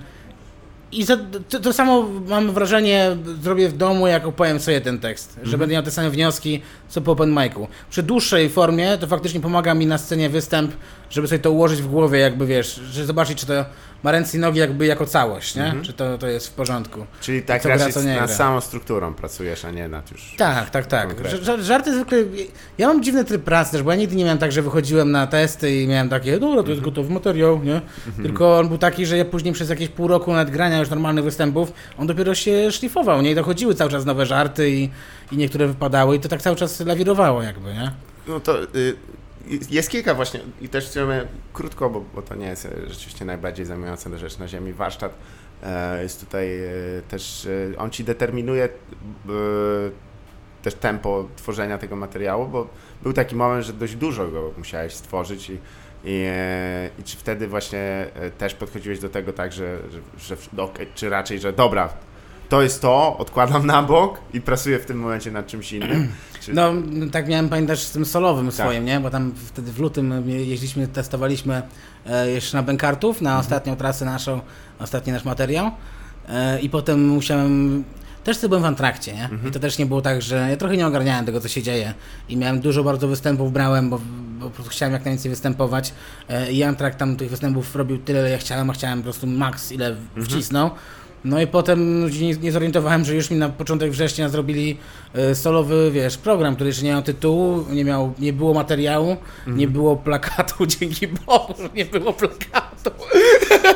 i za, to, to samo mam wrażenie, zrobię w domu, jak opowiem sobie ten tekst, Mhm. że będę miał te same wnioski, co po open micu. Przy dłuższej formie to faktycznie pomaga mi na scenie występ, żeby sobie to ułożyć w głowie, jakby wiesz, że zobaczyć, czy to ma ręce i nogi jakby jako całość, nie? Mhm. Czy to, to jest w porządku. Czyli tak Co gra, raczej co nie nad gra. samą strukturą pracujesz, a nie nad już... Tak, tak, tak. Konkretnie. Żar- żarty zwykle. Ja mam dziwny tryb pracy też, bo ja nigdy nie miałem tak, że wychodziłem na testy i miałem takie, dobra, to jest gotowy materiał, nie? Tylko on był taki, że ja później przez jakieś pół roku nawet grania już już normalnych występów, on dopiero się szlifował, nie? I dochodziły cały czas nowe żarty i, i niektóre wypadały i to tak cały czas lawirowało jakby, nie? No to y, jest kilka właśnie i też chciałbym krótko, bo, bo to nie jest e, rzeczywiście najbardziej zajmująca rzecz na ziemi. Warsztat e, jest tutaj e, też, on ci determinuje też tempo tworzenia tego materiału, bo był taki moment, że dość dużo go musiałeś stworzyć i, i, i czy wtedy właśnie też podchodziłeś do tego tak, że, że, że okej, czy raczej, że dobra, to jest to, odkładam na bok i pracuję w tym momencie nad czymś innym. Czy... No, tak miałem pamiętać z tym solowym Tak. swoim, nie? Bo tam wtedy w lutym jeździliśmy, testowaliśmy e, jeszcze na Bękartów, na ostatnią trasę naszą, ostatni nasz materiał. E, I potem musiałem. Też byłem w antrakcie, nie? I to też nie było tak, że ja trochę nie ogarniałem tego, co się dzieje. I miałem dużo bardzo występów, brałem, bo, bo po prostu chciałem jak najwięcej występować. E, I Antrakt tam tych występów robił tyle, ile ja chciałem, a chciałem po prostu maks, ile w- wcisnął. No i potem się nie, nie zorientowałem, że już mi na początek września zrobili e, solowy, wiesz, program, który jeszcze nie miał tytułu, nie, miał, nie było materiału, nie było plakatu, dzięki Bogu, nie było plakatu.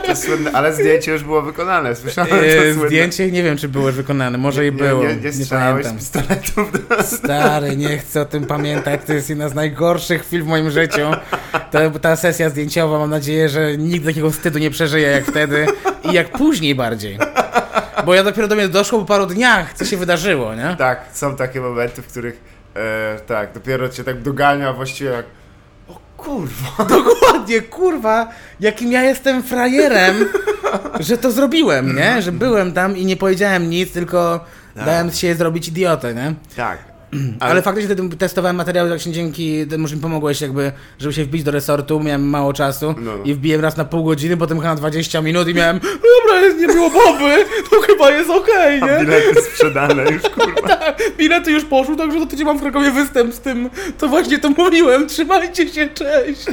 To słynne, ale zdjęcie już było wykonane, słyszałem to E, słynne. Zdjęcie, nie wiem, czy było już wykonane, może i było, Nie, nie, nie, nie strzelałeś pistoletów do... Stary, nie chcę o tym pamiętać, to jest jedna z najgorszych chwil w moim życiu. To, ta sesja zdjęciowa, mam nadzieję, że nikt takiego wstydu nie przeżyje jak wtedy i jak później bardziej. Bo ja dopiero do mnie doszło po paru dniach, co się wydarzyło, nie? Tak, są takie momenty, w których e, tak, dopiero cię tak dogania, właściwie jak o kurwa. Dokładnie, kurwa, jakim ja jestem frajerem, że to zrobiłem, nie? Że byłem tam i nie powiedziałem nic, tylko dałem się zrobić idiotę, nie? Tak. Ale, faktycznie wtedy testowałem materiały właśnie dzięki, temu, że mi pomogłeś jakby, żeby się wbić do resortu, miałem mało czasu No, no. i wbiłem raz na pół godziny, potem chyba na 20 minut i miałem, dobra, jest, nie było boby, to chyba jest okej, A nie? bilety sprzedane już kurwa. Tak, bilety już poszły, także za tydzień mam w Krakowie występ z tym, to właśnie to mówiłem, trzymajcie się, cześć.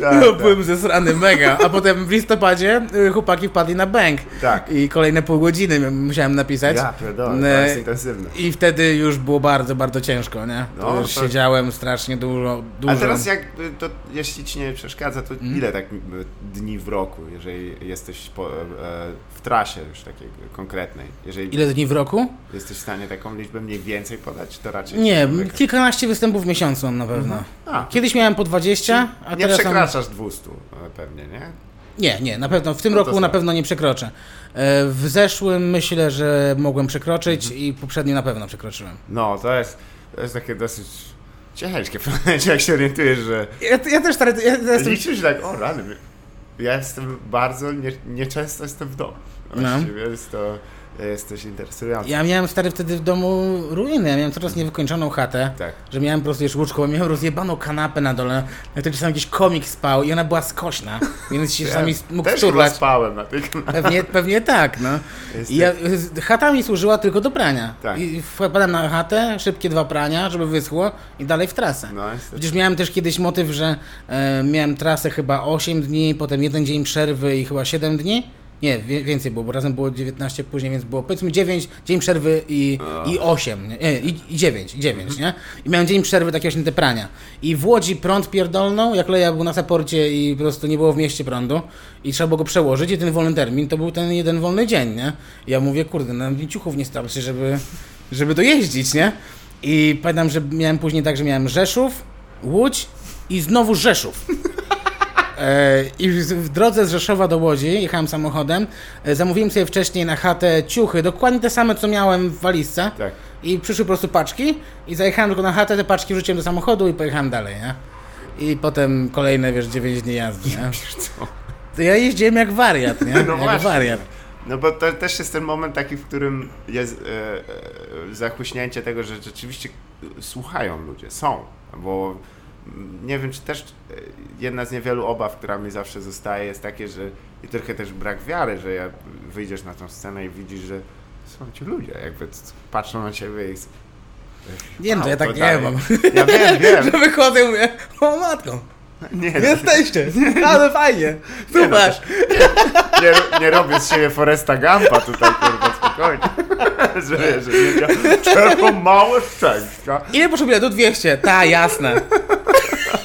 Tak, no, tak. byłem zesrany mega, a potem w listopadzie y, chłopaki wpadli na bank Tak. i kolejne pół godziny musiałem napisać. Ja pierdolę, to jest intensywne. I wtedy już było bardzo, bardzo ciężko, nie? To No, już to- siedziałem strasznie dużo, dużo. A teraz jak, y, to jeśli ci nie przeszkadza, to Mhm. ile tak dni w roku, jeżeli jesteś po, e, w trasie już takiej konkretnej? Jeżeli Ile dni w roku? jesteś w stanie taką liczbę mniej więcej podać, to raczej... Nie, kilkanaście występów w miesiącu mam na pewno. A, Kiedyś miałem po 20, a nie teraz mam... przekraczasz 200 e, pewnie, nie? Nie, nie, na pewno. W tym No roku na pewno nie przekroczę. E, W zeszłym myślę, że mogłem przekroczyć Mhm. i poprzednio na pewno przekroczyłem. No, to jest, to jest takie dosyć ciężkie w momencie, jak się orientujesz, że Ja, ja też stary, ja, ja jestem... liczysz tak, o rany, ja jestem bardzo, nie, nieczęsto jestem w domu. No. Właściwie jest to, jest coś interesujące. Ja miałem stary wtedy w domu ruiny, ja miałem coraz niewykończoną chatę, Tak. że miałem po prostu już łóżko, miałem rozjebaną kanapę na dole, na której czasami jakiś komik spał i ona była skośna, więc się czasami mógł Też spałem na tej kanapie. Pewnie, pewnie tak, no. I ja, chata mi służyła tylko do prania. Tak. I wpadłem na chatę, szybkie dwa prania, żeby wyschło i dalej w trasę. No, Przecież miałem też kiedyś motyw, że e, miałem trasę chyba 8 dni, potem jeden dzień przerwy i chyba 7 dni. Nie, więcej było, bo razem było 19 później, więc było powiedzmy 9, dzień przerwy i, i 8, nie, i, i 9, i 9, nie? I miałem dzień przerwy takie właśnie te prania. I w Łodzi prąd pierdolną, jak Leja był na saporcie i po prostu nie było w mieście prądu i trzeba było go przełożyć i ten wolny termin to był ten jeden wolny dzień, nie? I ja mówię, kurde, na mnie ciuchów nie starczy, żeby, żeby dojeździć, nie? I pamiętam, że miałem później tak, że miałem Rzeszów, Łódź i znowu Rzeszów. E, I w- drodze z Rzeszowa do Łodzi, jechałem samochodem, e, zamówiłem sobie wcześniej na chatę ciuchy, dokładnie te same, co miałem w walizce. Tak. I przyszły po prostu paczki i zajechałem tylko na chatę, te paczki wrzuciłem do samochodu i pojechałem dalej, nie? I potem kolejne, wiesz, 9 dni jazdy, nie? To ja jeździłem jak wariat, nie? No jak właśnie. wariat. No bo to też jest ten moment taki, w którym jest e, e, zachłyśnięcie tego, że rzeczywiście słuchają ludzie, są. Bo nie wiem, czy też e, jedna z niewielu obaw, która mi zawsze zostaje, jest takie, że i trochę też brak wiary, że ja wyjdziesz na tą scenę i widzisz, że są ci ludzie, jakby patrzą na ciebie i... Nie no, to ja tak nie dalej. mam. Ja wiem, wiem. Że wychodzę i mówię, o matko, Nie, jesteście, ale fajnie, Nie, no, super. nie, nie robię z siebie Foresta Gampa tutaj, kurwa, spokojnie. że, że nie czego małe szczęścia. Ile potrzebuję? Do 200. Ta, jasne.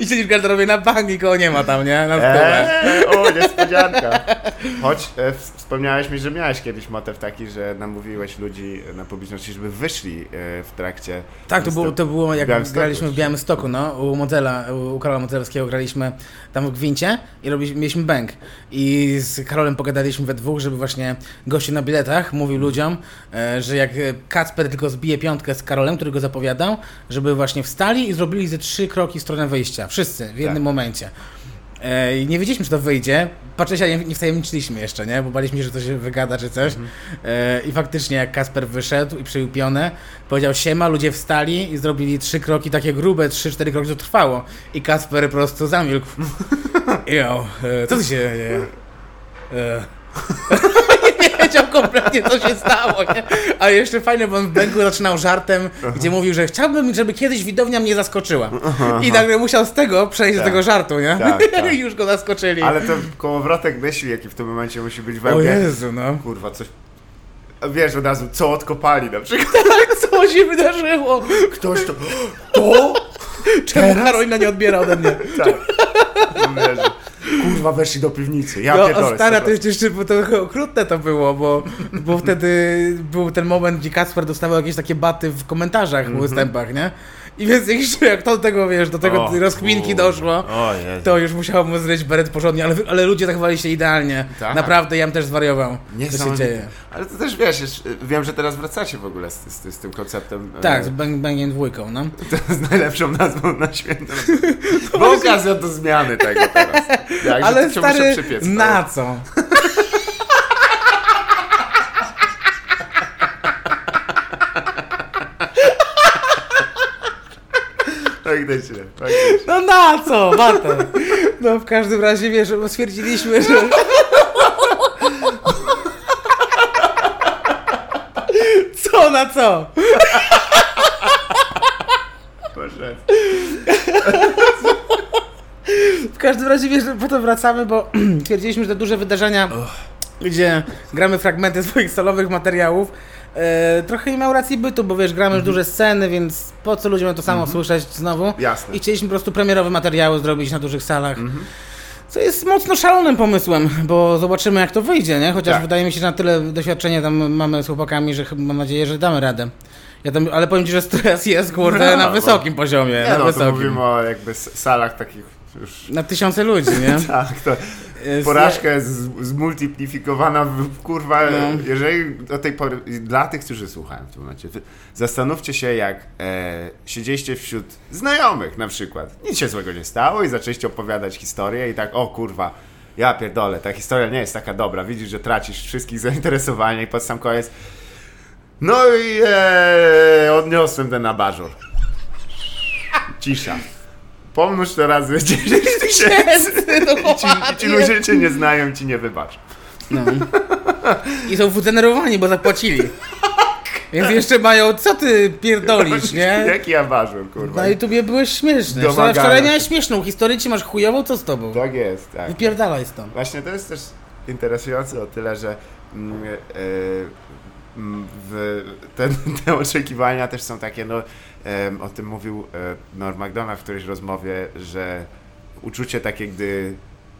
I siedzisz w garderobie na bank i kogo nie ma tam, nie? Na stole. Eee, o, niespodzianka. Choć e, w- wspomniałeś mi, że miałeś kiedyś motyw taki, że namówiłeś ludzi na publiczności, żeby wyszli e, w trakcie. Tak, to było, to było jak Białymstoku graliśmy w. Białymstoku, no, u modela, u Karola Modelskiego graliśmy tam w Gwincie i robiliśmy, mieliśmy bank. I z Karolem pogadaliśmy we dwóch, żeby właśnie gościu na biletach mówił ludziom, e, że jak e, Kacper tylko zbije piątkę z Karolem, który go zapowiadał, żeby właśnie wstali i zrobili ze trzy kroki w stronę wyjścia. Wszyscy w jednym Tak. momencie. E, I nie wiedzieliśmy, czy to wyjdzie. Patrzę się, nie, nie wtajemniczyliśmy jeszcze, nie? Bo baliśmy się, że to się wygada czy coś. E, I faktycznie jak Kasper wyszedł i przyjął pionę, powiedział siema, ludzie wstali i zrobili trzy kroki, takie grube, trzy, cztery kroki to trwało. I Kasper po prostu zamilkł. Jo, e, co tu się dzieje? Nie wiedział kompletnie, co się stało, nie? A jeszcze fajne, bo on w bęku zaczynał żartem, gdzie mówił, że chciałbym, żeby kiedyś widownia mnie zaskoczyła. I nagle musiał z tego przejść do Tak. tego żartu, nie? Tak, tak. I już go zaskoczyli. Ale to kołowrotek myśli, jaki w tym momencie musi być we O mnie. Jezu, no. Kurwa, coś... Wiesz od razu, co odkopali na przykład. Co się wydarzyło? Ktoś to... To? Czemu Karolina nie odbiera ode mnie? Tak. Kurwa, weszli do piwnicy. Ja No, pierdolę. stara, to 100%. jeszcze, bo to okrutne to było, bo, bo wtedy był ten moment, gdzie Kacper dostawał jakieś takie baty w komentarzach, w występach, nie? I więc jeszcze jak to do tego, wiesz, do tego O, rozkminki kurwa. doszło, to już musiało mu zryć beret porządnie, ale, ale ludzie zachowali się idealnie. Tak. Naprawdę, ja bym też zwariował, co się dzieje. Ale to też wiesz, wiem, że teraz wracacie w ogóle z, z, z tym konceptem. Tak, e, z bang, bangiem dwójką, no. To jest najlepszą nazwą na święto. Bo okazja do zmiany tego teraz. Jak, Ale stary, na co? Faktycznie, faktycznie. No na co, Bartek? No w każdym razie, wiesz, bo stwierdziliśmy, że... Co na co? Proszę. W każdym razie, wiesz, po to wracamy, bo stwierdziliśmy, że te duże wydarzenia, gdzie gramy fragmenty swoich solowych materiałów, e, trochę nie miał racji bytu, bo wiesz, gramy już duże sceny, więc po co ludziom to samo słyszeć znowu? Jasne. I chcieliśmy po prostu premierowe materiały zrobić na dużych salach. Co jest mocno szalonym pomysłem, bo zobaczymy jak to wyjdzie, nie? Chociaż Tak. wydaje mi się, że na tyle doświadczenia tam mamy z chłopakami, że chyba mam nadzieję, że damy radę. Ja tam, ale powiem Ci, że stres jest, kurde, No, na bo- wysokim poziomie. Nie na no, to wysokim. mówimy o jakby s- salach takich już... Na tysiące ludzi, nie? Tak, to porażka jest z- zmultiplikowana w, kurwa, No. jeżeli do tej pory, dla tych, którzy słuchają w tym momencie, zastanówcie się jak e, siedzieliście wśród znajomych na przykład, nic się złego nie stało i zaczęliście opowiadać historię i tak, o kurwa, ja pierdolę, ta historia nie jest taka dobra, widzisz, że tracisz wszystkich zainteresowania i pod sam koniec no i e, odniosłem ten abażur. Cisza. Pomnóż to razy 10 tysięcy. Ci, ludzie cię nie znają i ci nie wybaczą. No. I są wydenerwowani, bo zapłacili. Więc jeszcze mają, co ty pierdolisz, nie? Jaki abażur, kurwa. Na YouTubie byłeś śmieszny. Domagania Wczoraj, miałeś śmieszną historię, ci masz chujową, co z tobą? Tak jest, tak. Wypierdalaj stąd. Właśnie to jest też interesujące o tyle, że mm, e, mm, w, te, te oczekiwania też są takie, no o tym mówił e, Norm MacDonald w którejś rozmowie, że uczucie takie, gdy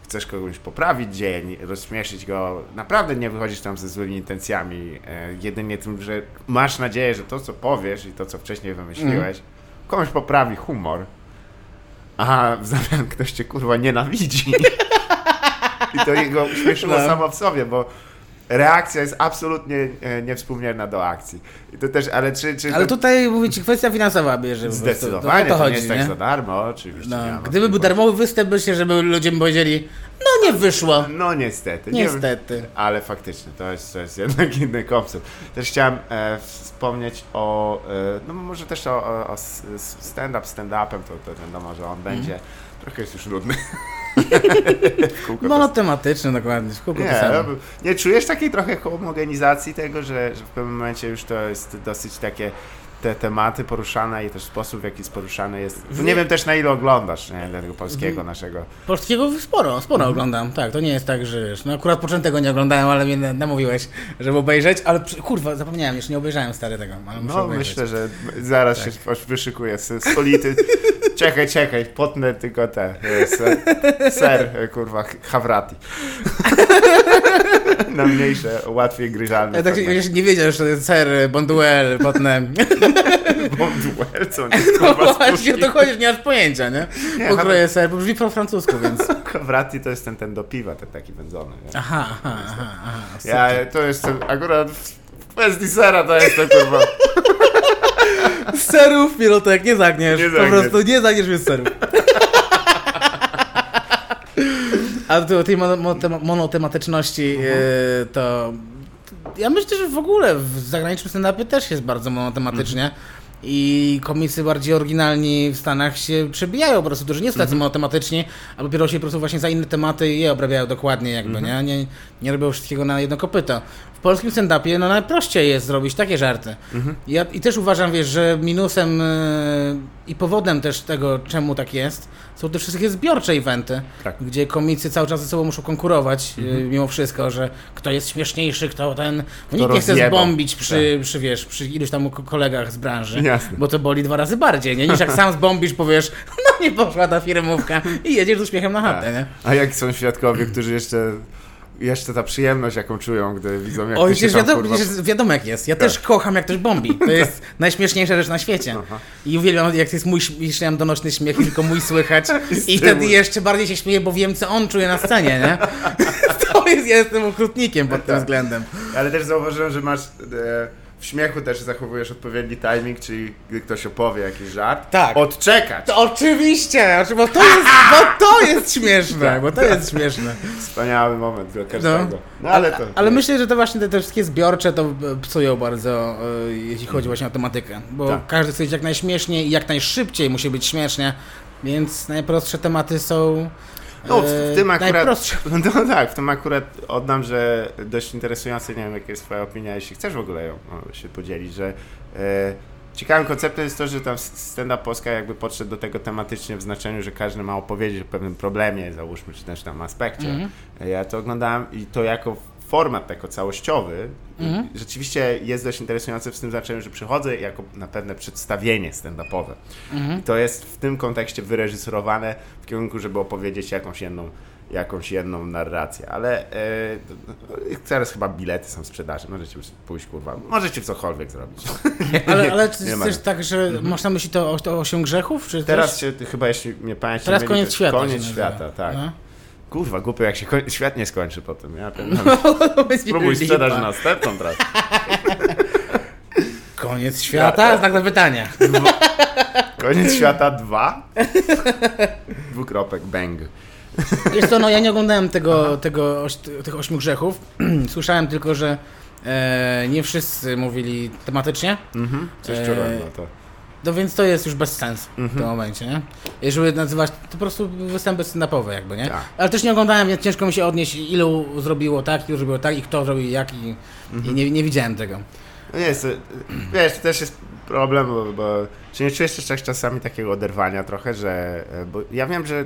chcesz kogoś poprawić dzień, rozśmieszyć go, naprawdę nie wychodzisz tam ze złymi intencjami, e, jedynie tym, że masz nadzieję, że to, co powiesz i to, co wcześniej wymyśliłeś, komuś poprawi humor, a w zamian ktoś cię kurwa nienawidzi. I to jego śmieszyło No. samo w sobie, bo reakcja jest absolutnie e, niewspółmierna do akcji. I to też, ale czy... czy Ale to, tutaj, mówię ci, kwestia finansowa bierze. Zdecydowanie, To, to, o to nie chodzi, jest tak za darmo, oczywiście. No, nie gdyby był darmowy występ, myślę, żeby ludzie mi powiedzieli, no nie wyszło. No niestety. nie- Niestety. ale faktycznie, to jest, to jest jednak inny koncept. Też chciałem e, wspomnieć o, e, no może też o, o, o stand-up, stand-upem, to, to wiadomo, że on Mhm. będzie, trochę jest już nudny. Monotematyczny dokładnie, w kółko Nie, nie czujesz takiej trochę homogenizacji tego, że, że w pewnym momencie już to jest dosyć takie te tematy poruszane i też sposób, w jaki jest poruszany jest... Nie wiem też na ile oglądasz, nie, tego polskiego naszego. Polskiego sporo, sporo oglądam, tak, to nie jest tak, że no akurat początego nie oglądałem, ale mnie na- namówiłeś, żeby obejrzeć, ale kurwa, zapomniałem, jeszcze nie obejrzałem stary tego, No obejrzeć. myślę, że zaraz się aż wyszykuję z solity. Czekaj, czekaj, potnę tylko te, e, ser, ser e, kurwa, havrati. Na mniejsze, łatwiej gryzalne. Ja tak nie wiedział, że to jest ser, bonduel, potem... Bonduel, co nie No właśnie, to chodzi, nie masz pojęcia, nie? Nie, Pokroję ser, bo brzmi po francusku, więc... Havrati to jest ten, ten do piwa, ten taki wędzony. Nie? Aha, aha, aha, aha. Ja to jestem, akurat w kwestii sera to jestem, kurwa, Serów, pilotek, nie zagniesz. Nie po zagniesz. prostu nie zagniesz bez serów. A do tej mono- mono- monotematyczności Mhm. e, to... Ja myślę, że w ogóle w zagranicznym stand-upie też jest bardzo monotematycznie. I komicy bardziej oryginalni w Stanach się przebijają po prostu, którzy nie są tacy Mhm. monotematyczni, a biorą się po prostu właśnie za inne tematy je obrabiają dokładnie jakby, Mhm. nie? nie? Nie robią wszystkiego na jedno kopyto. W polskim stand-upie no najprościej jest zrobić takie żarty. Mhm. Ja i też uważam, wiesz, że minusem yy, i powodem też tego, czemu tak jest, są te wszystkie zbiorcze eventy, Tak. gdzie komicy cały czas ze sobą muszą konkurować, yy, mimo wszystko, że kto jest śmieszniejszy, kto ten... No nikt nie chce zbombić przy, przy, wiesz, przy iluś tam ko- kolegach z branży, Jasne. bo to boli dwa razy bardziej, nie? Niż jak sam zbombisz, powiesz, no nie poszła ta firmówka i jedziesz z uśmiechem na chatę, Tak. nie? A jak są świadkowie, którzy jeszcze, jeszcze ta przyjemność, jaką czują, gdy widzą, jak Oj, przecież wiadomo, kurwa, wiadomo jak jest. Ja Tak. też kocham jak ktoś bombi. To jest najśmieszniejsza rzecz na świecie. Aha. I uwielbiam jak jest mój, jeśli mam donośny śmiech tylko mój słychać. I wtedy jeszcze bardziej się śmieję, bo wiem co on czuje na scenie, nie? To jest, ja jestem okrutnikiem pod tym Tak. względem. Ale też zauważyłem, że masz e, w śmiechu też zachowujesz odpowiedni timing, czyli gdy ktoś opowie jakiś żart, Tak. odczekać. To oczywiście, bo to jest, bo to jest śmieszne, bo to jest śmieszne. Wspaniały moment dla każdego. No. No, ale to... Ale myślę, że to właśnie te, te wszystkie zbiorcze to e, psują bardzo, e, jeśli chodzi właśnie o tematykę. Bo Tak. każdy chce być jak najśmieszniej i jak najszybciej musi być śmiesznie, więc najprostsze tematy są. No, w, w tym akurat. Najprostsze. No tak, w tym akurat oddam, że dość interesujące, nie wiem jaka jest Twoja opinia, jeśli chcesz w ogóle ją o, się podzielić, że e, ciekawym konceptem jest to, że tam stand-up Polska jakby podszedł do tego tematycznie w znaczeniu, że każdy ma opowiedzieć o pewnym problemie, załóżmy, czy też tam aspekcie. Mhm. Ja to oglądałem i to jako format jako całościowy Mhm. rzeczywiście jest dość interesujące w tym znaczeniu, że przychodzę jako na pewne przedstawienie stand-upowe. Mhm. I to jest w tym kontekście wyreżyserowane w kierunku, żeby opowiedzieć jakąś jedną, jakąś jedną narrację, ale no, teraz chyba bilety są w sprzedaży, możecie pójść kurwa, możecie cokolwiek zrobić. Ale, ale czy też tak, że masz na myśli to, to osiem grzechów? Czy Teraz się, chyba jeśli mnie pamięć nie Teraz myli, koniec świata. Koniec świata, tak. No. Kurwa, głupio jak się koń- świat nie skończy potem. Ja ten, Będzie spróbuj lipa. sprzedać następną teraz. Koniec świata? Znak zapytania. Koniec świata 2. Dwukropek, bang. Wiesz co, no ja nie oglądałem tego, tego tych ośmiu grzechów. Słyszałem tylko, że e, nie wszyscy mówili tematycznie. Mhm. Coś czułem, no to. No więc to jest już bez sensu w Mhm. tym momencie, nie? Jeżeli nazywać, to po prostu występy stand-upowe jakby, nie? Tak. Ale też nie oglądałem, więc ciężko mi się odnieść, ilu zrobiło tak, ilu zrobiło tak i kto zrobił jak i, Mhm. i nie, nie widziałem tego. No nie jest, wiesz, to też jest problem, bo, bo czy nie czujesz też tak czasami takiego oderwania trochę, że, bo ja wiem, że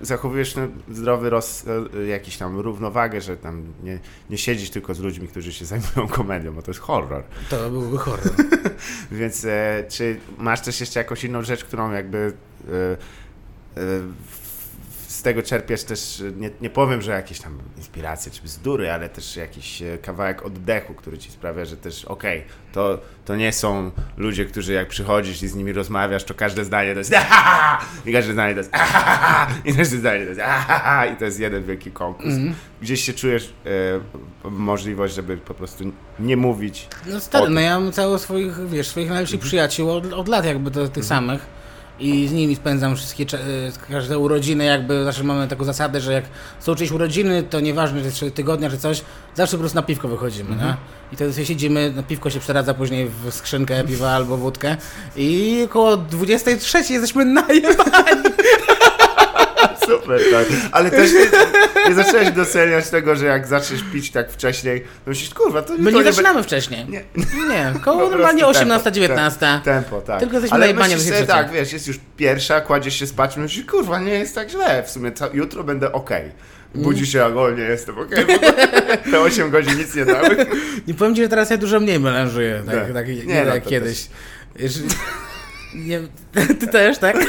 zachowujesz ten zdrowy roz, e, jakiś tam równowagę, że tam nie, nie siedzisz tylko z ludźmi, którzy się zajmują komedią, bo to jest horror. To byłby horror. Więc e, czy masz też jeszcze jakąś inną rzecz, którą jakby e, e, z tego czerpiesz też, nie, nie powiem, że jakieś tam inspiracje czy bzdury, ale też jakiś e, kawałek oddechu, który ci sprawia, że też okej, to, to nie są ludzie, którzy jak przychodzisz i z nimi rozmawiasz, to każde zdanie to jest "Ahaha!" i każde zdanie to jest "Ahaha!" i każde zdanie to jest "Ahaha!" i to jest jeden wielki konkurs. Gdzieś się czujesz e, możliwość, żeby po prostu nie mówić No stary, no ja mam cało swoich, wiesz, swoich najlepszych przyjaciół od, od lat jakby to, tych samych. I z nimi spędzam wszystkie, e, każde urodziny jakby, zawsze mamy taką zasadę, że jak są czyjeś urodziny, to nieważne, czy trzy tygodnia, czy coś, zawsze po prostu na piwko wychodzimy, nie? I wtedy sobie siedzimy, no piwko się przeradza później w skrzynkę piwa albo wódkę i około 23 jesteśmy najebani. Super. tak. Ale też nie, nie zacząłeś doceniać tego, że jak zaczniesz pić tak wcześniej, to myślisz, kurwa, to My jutro nie zaczynamy wcześniej. Nie. Nie, koło normalnie tempo, 18, 19. te- Tempo, tak. Tylko jesteśmy Ale myślisz sobie, tak, wiesz, jest już pierwsza, kładziesz się spać, myślisz, kurwa, nie jest tak źle, w sumie ca- jutro będę okej. Budzisz się, albo nie jestem okej, bo te 8 godzin nic nie dały. Nie powiem ci, że teraz ja dużo mniej melanżuję, tak, Tak. tak, nie, Nie, no tak to kiedyś. Jeżeli- Nie, ty też, tak? Nie.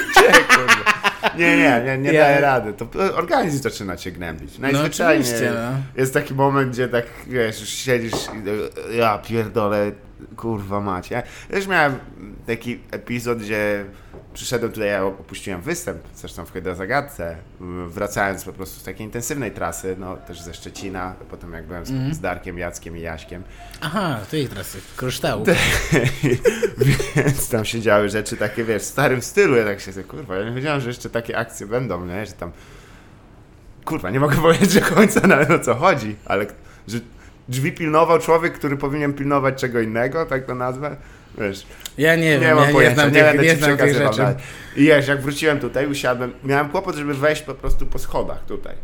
Nie, nie, nie, nie Ja- daje rady. To organizm zaczyna cię gnębić. Najzwyczajniej oczywiście, no. jest taki moment, gdzie tak, wiesz, już siedzisz i ja pierdolę, kurwa macie. Ja też miałem taki epizod, gdzie przyszedłem tutaj, ja opuściłem występ, zresztą w Hyda Zagadce, wracając po prostu z takiej intensywnej trasy, no też ze Szczecina, potem jak byłem z, Mhm. z Darkiem, Jackiem i Jaśkiem, Aha, ich teraz kryształu. Więc tam się działy rzeczy takie, wiesz, w starym stylu. Ja tak się kurwa, ja nie wiedziałem, że jeszcze takie akcje będą, nie? Że tam, kurwa, nie mogę powiedzieć do końca nawet o co chodzi, ale że drzwi pilnował człowiek, który powinien pilnować czego innego, tak to nazwę, wiesz. Ja nie Nie, wiem, mam ja nie pojęcia, znam nie, tych, będę nie ci znam. I wiesz, jak wróciłem tutaj, usiadłem, miałem kłopot, żeby wejść po prostu po schodach tutaj.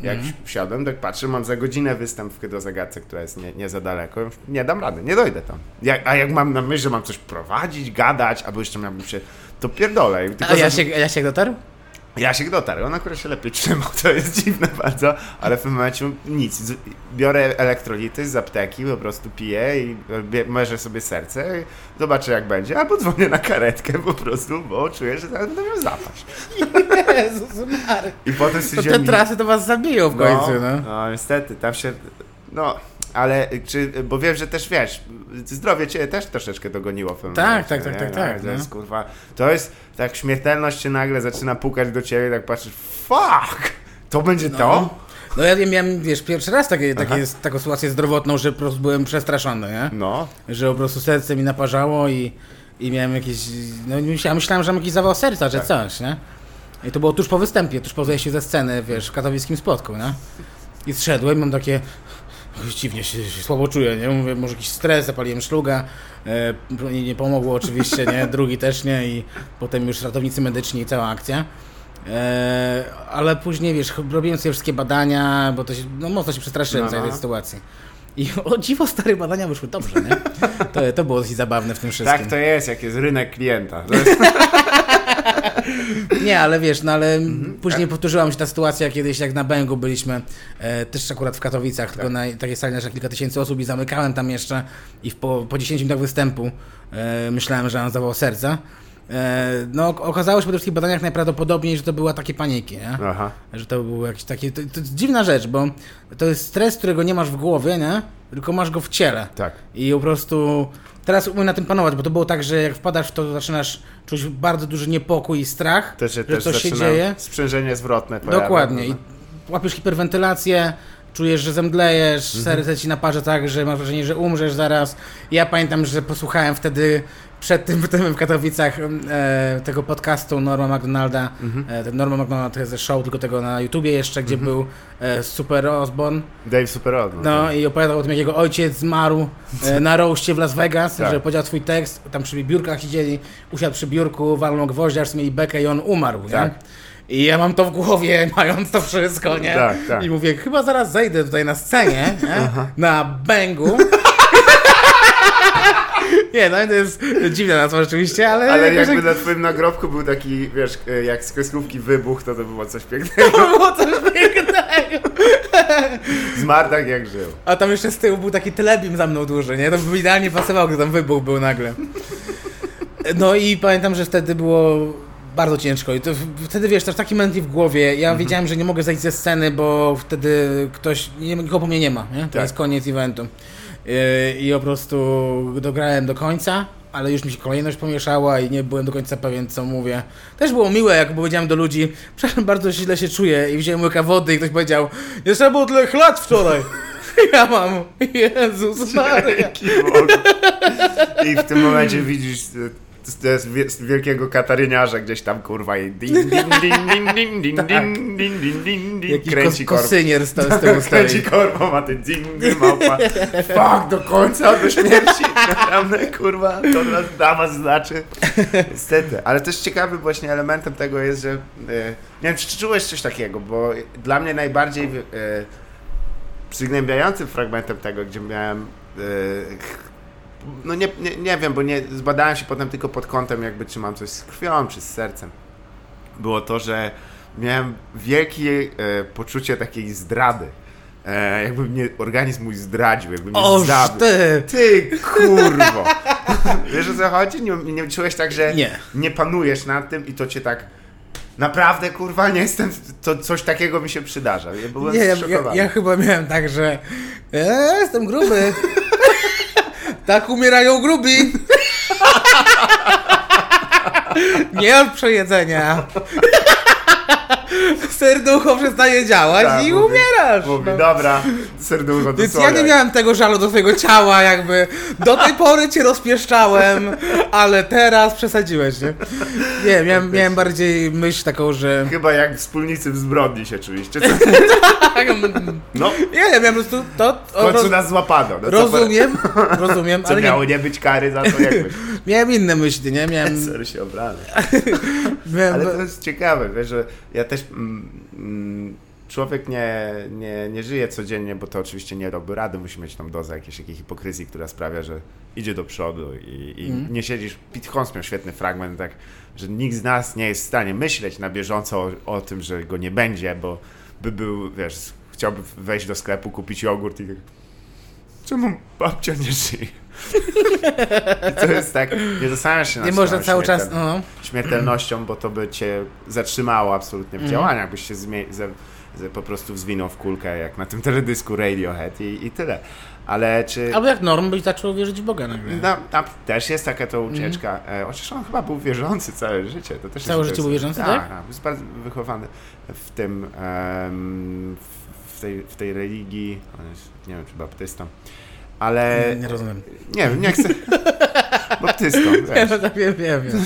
Jak Mhm. wsiadłem, tak patrzę, mam za godzinę występ w Hydrozagadce, która jest nie, nie za daleko. Nie dam rady, nie dojdę tam. Jak, a jak mam na myśli, że mam coś prowadzić, gadać, albo jeszcze miałbym się... To pierdolę. Tylko A za- Jasiek, Jasiek dotarł? Jasiek dotarł, on akurat się lepiej trzymał, to jest dziwne bardzo, ale w tym momencie nic. Biorę elektrolity z apteki, po prostu piję i bie- mierzę sobie serce i zobaczę jak będzie, albo dzwonię na karetkę po prostu, bo czuję, że zaraz będę miał zapaść. Jezus Mary. I potem To stwierdziłem... te trasy to was zabiją w końcu, no. No, niestety, tam się... No, ale czy... Bo wiem, że też, wiesz, zdrowie cię też troszeczkę dogoniło w pewnym Tak, momencie, tak, tak, tak, No, tak, To no. jest, kurwa... To jest... Tak śmiertelność cię nagle zaczyna pukać do ciebie, tak patrzysz, fuck! To będzie to? No ja miałem, wiesz, pierwszy raz takie, Aha. takie, taką sytuację zdrowotną, że po prostu byłem przestraszony, nie? No. Że po prostu serce mi naparzało i, i miałem jakieś, no myślałem, myślałem, że mam jakiś zawał serca, że Tak. coś, nie? I to było tuż po występie, tuż po zejściu ze sceny, wiesz, w katowickim spotku, nie? I zszedłem, mam takie, dziwnie się, się słabo czuję, nie? Mówię, może jakiś stres, zapaliłem szluga, e, nie, pomogło oczywiście, nie? Drugi też nie i potem już ratownicy medyczni i cała akcja. E, ale później, wiesz, robiłem sobie wszystkie badania, bo to się, no mocno się przestraszyłem No, no. tej sytuacji. I o dziwo stare badania wyszły dobrze, nie? To, to było dosyć zabawne w tym wszystkim. Tak to jest, jak jest rynek klienta. To jest, Nie, ale wiesz, no ale Mhm. później powtórzyła mi się ta sytuacja kiedyś, jak na Bęgu byliśmy, e, też akurat w Katowicach, Tak. tylko na takiej sali na kilka tysięcy osób i zamykałem tam jeszcze i w, po, po 10 minutach występu e, myślałem, że mam zawał serca. E, no ok- okazało się po tych badaniach najprawdopodobniej, że to była takie paniki, nie? aha. Że to był jakiś taki, to, to jest dziwna rzecz, bo to jest stres, którego nie masz w głowie, nie? Tylko masz go w ciele. Tak. I po prostu teraz umiem na tym panować, bo to było tak, że jak wpadasz w to, to zaczynasz czuć bardzo duży niepokój i strach, się że też coś się dzieje. sprzężenie zwrotne. pojawia. Dokładnie. I łapiesz hiperwentylację, czujesz, że zemdlejesz, Mhm. serce ci naparza tak, że masz wrażenie, że umrzesz zaraz. Ja pamiętam, że posłuchałem wtedy przed tym występem w Katowicach e, tego podcastu Norma McDonalda, Mhm. e, Norma McDonald to jest show, tylko tego na YouTubie jeszcze, gdzie był e, Super Osborne. Dave Superodno. No i opowiadał o tym, jak jego ojciec zmarł e, na roście w Las Vegas, Tak. że powiedział swój tekst, tam przy biurkach siedzieli, usiadł przy biurku, walnął gwoździa, aż mieli bekę i on umarł, Tak. nie? I ja mam to w głowie, mając to wszystko, nie? Tak, tak. I mówię, chyba zaraz zejdę tutaj na scenie, nie? na bęgu. Nie, no to jest dziwna nazwa rzeczywiście, ale... Ale jakby na twoim nagrobku był taki, wiesz, jak z kreskówki wybuch, to to było coś pięknego. to było coś pięknego. Zmarł tak jak żył. A tam jeszcze z tyłu był taki telebim za mną duży, nie? To by idealnie pasowało, gdy tam wybuch był nagle. No i pamiętam, że wtedy było bardzo ciężko i to wtedy, wiesz, też taki mętli w głowie. Ja wiedziałem, że nie mogę zejść ze sceny, bo wtedy ktoś, nikogo po mnie nie ma, nie? To Tak. jest koniec eventu. Yy, I po prostu dograłem do końca, ale już mi się kolejność pomieszała i nie byłem do końca pewien, co mówię. Też było miłe, jak powiedziałem do ludzi, przepraszam, bardzo źle się czuję i wziąłem łyka wody i ktoś powiedział, nie trzeba było tyle lat wczoraj. Ja mam, Jezus Maria. I w tym momencie widzisz z, z, wie- z wielkiego kataryniarza gdzieś tam, kurwa, i din, din, din, din, din, din, Tak. din, din, din, din, din, kręci kos, kosynier z, z tego Kręci korbo, ma ten ding, małpa. Fuck, do końca, do śmierci. Naprawdę, kurwa, to nas dawa znaczy. Niestety. Ale też ciekawym właśnie elementem tego jest, że e, nie wiem, czy czułeś coś takiego, bo dla mnie najbardziej e, przygnębiającym fragmentem tego, gdzie miałem e, no nie, nie, nie wiem, bo nie zbadałem się potem tylko pod kątem jakby czy mam coś z krwią, czy z sercem. Było to, że miałem wielkie e, poczucie takiej zdrady. E, jakby mnie organizm mój zdradził, jakby mnie Oż zabił. ty! Ty kurwo! Wiesz o co chodzi? Nie, nie czułeś tak, że Nie. nie panujesz nad tym i to cię tak naprawdę kurwa nie jestem, to coś takiego mi się przydarza. Ja byłem Nie, ja, ja, ja chyba miałem tak, że e, jestem gruby. Tak umierają grubi. Nie od przejedzenia. Serducho przestaje działać Tak, i mówi- umierasz. Mówi, no. dobra, serducho do Więc ja nie miałem tego żalu do swojego ciała, jakby do tej pory cię rozpieszczałem, ale teraz przesadziłeś, nie? Nie, miałem, miałem bardziej myśl taką, że... Chyba jak wspólnicy w zbrodni się czuliście. Co? No, Nie, ja miałem po prostu to... w końcu roz- nas złapano. No, co, Rozumiem, rozumiem, Co ale nie, miało nie być kary za to jakoś. miałem inne myśli, nie? Miałem... Sorry się obrany. miałem Ale to jest ciekawe, wiesz, że ja też mm, mm, człowiek nie, nie, nie żyje codziennie, bo to oczywiście nie robi rady, musi mieć tam dozę jakiejś takiej hipokryzji, która sprawia, że idzie do przodu i, i Mhm. nie siedzisz. Pete Holmes miał świetny fragment, tak, że nikt z nas nie jest w stanie myśleć na bieżąco o, o tym, że go nie będzie, bo by był, wiesz, chciałby wejść do sklepu, kupić jogurt i tak, czemu babcia nie żyje? I to jest tak, nie zastanawiasz się nad Nie można cały czas... No. śmiertelnością, bo to by cię zatrzymało absolutnie w Mhm. działaniach, byś się zmie- po prostu zwinął w kulkę, jak na tym teledysku Radiohead i, i tyle. Ale czy... Albo jak Norm byś zaczął wierzyć w Boga nagle. No, tam też jest taka to ucieczka. E, chociaż on chyba był wierzący całe życie. To też Całe jest, życie był wierzący, tak? tak? Tak, jest bardzo wychowany w tym, em, w, tej, w tej religii. On jest, nie wiem, czy baptystą. Ale Nie, nie rozumiem. nie wiem, nie chcę. Baptystą, Nie, wiesz. no tak wiem, wiem, wiem.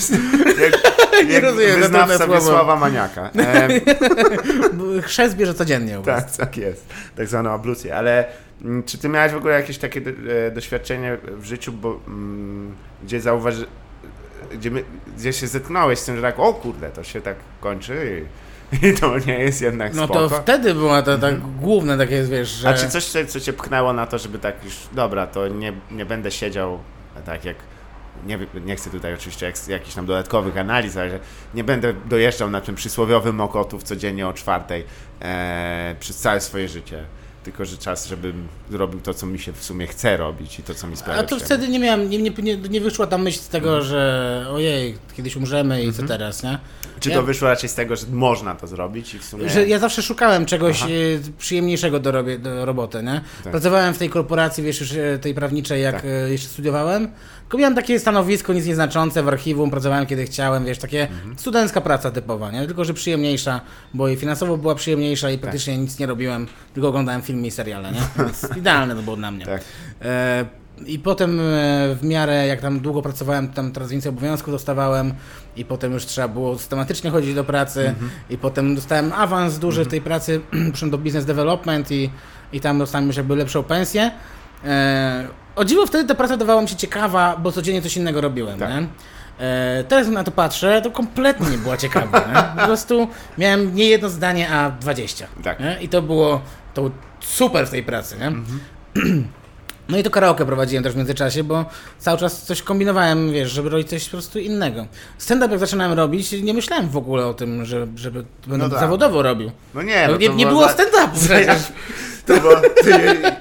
Jak rozumiem, wyznawca. Wiesława Maniaka. Em, Chrzest bierze codziennie u was. Tak, tak jest. Tak zwaną ablucję. Ale mm, czy ty miałeś w ogóle jakieś takie e, doświadczenie w życiu, bo, mm, gdzie zauważy, gdzie, my, gdzie się zetknąłeś z tym, że tak, o kurde, to się tak kończy i, to nie jest jednak No spoko. to wtedy było to tak główne takie, wiesz, że... A czy coś, co, co cię pchnęło na to, żeby tak już, dobra, to nie, nie będę siedział tak jak, nie, nie chcę tutaj oczywiście jak, jakichś tam dodatkowych analiz, ale że nie będę dojeżdżał na tym przysłowiowym Mokotów codziennie o czwartej e, przez całe swoje życie. Tylko, że czas, żebym zrobił to, co mi się w sumie chce robić i to, co mi sprawia A to wtedy nie miałem, nie, nie, nie, wyszła ta myśl z tego, że ojej, kiedyś umrzemy i co teraz, nie? Czy ja- to wyszło raczej z tego, że można to zrobić i w sumie... Że ja zawsze szukałem czegoś Aha. e, przyjemniejszego do, robię, do roboty, nie? Tak. Pracowałem w tej korporacji, wiesz, już e, tej prawniczej, jak Tak. e, jeszcze studiowałem. Miałem takie stanowisko nic nieznaczące w archiwum, pracowałem kiedy chciałem, wiesz, takie Mhm. studencka praca typowa, nie? Tylko, że przyjemniejsza, bo i finansowo była przyjemniejsza Tak. i praktycznie nic nie robiłem, tylko oglądałem filmy i seriale, nie? Więc idealne to było dla mnie. Tak. E, I potem e, w miarę, jak tam długo pracowałem, tam coraz więcej obowiązków dostawałem i potem już trzeba było systematycznie chodzić do pracy Mhm. i potem dostałem awans duży w tej pracy, przyszedłem do business development i, i tam dostałem już jakby lepszą pensję. E, o dziwo wtedy ta praca dawała mi się ciekawa, bo codziennie coś innego robiłem, Tak. E, teraz na to patrzę, to kompletnie nie była ciekawa. Po prostu miałem nie jedno zdanie, a 20. Tak. Nie? I to było to super w tej pracy. Nie? No i to karaoke prowadziłem też w międzyczasie, bo cały czas coś kombinowałem, wiesz, żeby robić coś po prostu innego. Stand-up jak zaczynałem robić, nie myślałem w ogóle o tym, że, żeby będę tak. zawodowo robił. No nie, No, no nie, nie było za- stand-upu przecież. To bo ty,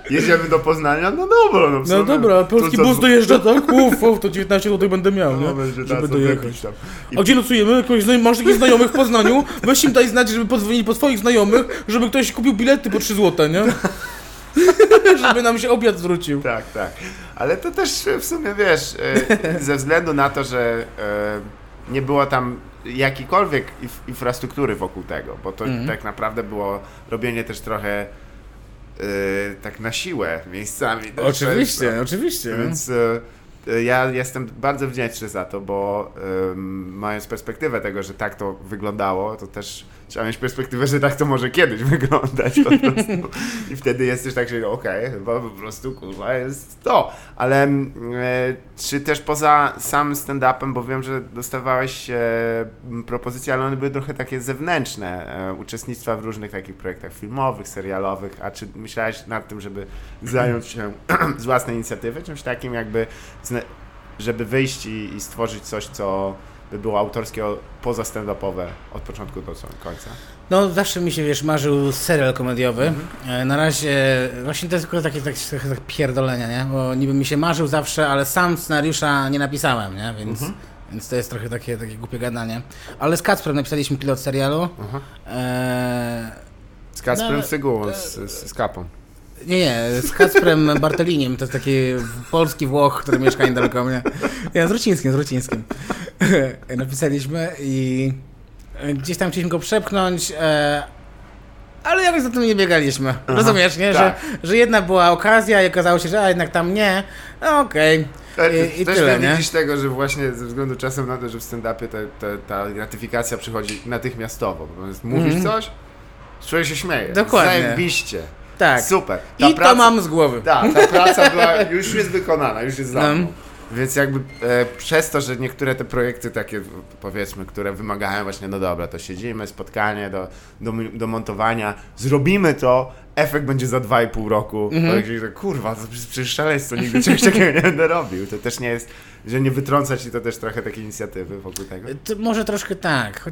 jedziemy do Poznania? No dobra, no No dobra, polski To bus dojeżdża, tak? Uf, uf, to 19 zł będę miał, No, nie? będzie Żeby dojechać. tam. I A gdzie nocujemy? Kogoś masz takich znajomych w Poznaniu? Weź im daj znać, żeby podzwonili po swoich znajomych, żeby ktoś kupił bilety po 3 zł, nie? żeby nam się obiad zwrócił. Tak, tak. Ale to też w sumie wiesz, e, ze względu na to, że e, nie było tam jakiejkolwiek inf- infrastruktury wokół tego, bo to Mhm. tak naprawdę było robienie też trochę tak na siłę miejscami. też Oczywiście, często. oczywiście. no. Więc e, e, ja jestem bardzo wdzięczny za to, bo mając perspektywę tego, że tak to wyglądało, to też trzeba mieć perspektywę, że tak to może kiedyś wyglądać po prostu. I wtedy jesteś tak, że okej, chyba po prostu kurwa jest to. Ale mm, e, czy też poza samym stand-upem, bo wiem, że dostawałeś e, propozycje, ale one były trochę takie zewnętrzne, e, uczestnictwa w różnych takich projektach filmowych, serialowych, a czy myślałeś nad tym, żeby zająć się z własnej inicjatywy czymś takim jakby, żeby wyjść i, i stworzyć coś, co by było autorskie poza stand-upowe od początku do końca? No zawsze mi się, wiesz, marzył serial komediowy. E, Na razie, właśnie to jest tylko takie, takie, takie, takie pierdolenia, nie? Bo niby mi się marzył zawsze, ale sam scenariusza nie napisałem, nie? Więc, więc to jest trochę takie, takie głupie gadanie. Ale z Kacprem napisaliśmy pilot serialu. Aha. E, Z Kasprem No, Sygułą, z, z, z kapą. Nie, nie, z Kacprem Barteliniem, to jest taki polski Włoch, który mieszka niedaleko mnie. Nie, z Rucińskim, z Rucińskim. Napisaliśmy i gdzieś tam chcieliśmy go przepchnąć, e, ale jakoś za tym nie biegaliśmy. Rozumiesz, nie? tak. Że, że jedna była okazja i okazało się, że a jednak tam nie. No okej. I, i Też tyle, nie widzisz tego, że właśnie ze względu czasem na to, że w stand-upie ta, ta, ta gratyfikacja przychodzi natychmiastowo. Mówisz Mhm. coś, człowiek się śmieje. Dokładnie. Zajebiście. Tak. Super. I to mam z głowy. Tak, ta praca była, już jest wykonana, już jest za No. mną. Więc jakby e, przez to, że niektóre te projekty takie powiedzmy, które wymagają właśnie, no dobra, to siedzimy, spotkanie do, do, do montowania, zrobimy to, efekt będzie za 2,5 roku. Mm że, kurwa, to przecież- szaleństwo, nigdy czegoś takiego nie będę robił. To też nie jest, że nie wytrącać i to też trochę takiej inicjatywy wokół tego. To może troszkę tak.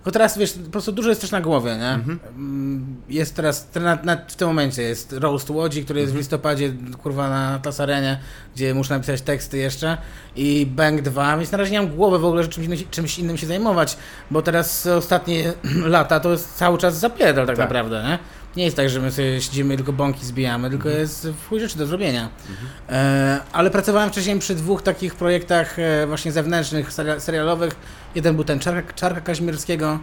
Tylko teraz wiesz, po prostu dużo jest też na głowie, nie? Mm, Jest teraz, na, na, w tym momencie jest Roast Łodzi, który jest w listopadzie, kurwa, na Tasarenie, gdzie muszę napisać teksty jeszcze i Bank 2, więc na razie nie mam głowy w ogóle, że czymś, innym- czymś innym się zajmować, bo teraz ostatnie lata to jest cały czas zapierdol tak, Tak. naprawdę, nie? Nie jest tak, że my sobie siedzimy i tylko bąki zbijamy, tylko jest w chuj rzeczy do zrobienia. E, ale pracowałem wcześniej przy dwóch takich projektach e, właśnie zewnętrznych, seria- serialowych. Jeden był ten Czarka, Czarka Kaźmierskiego,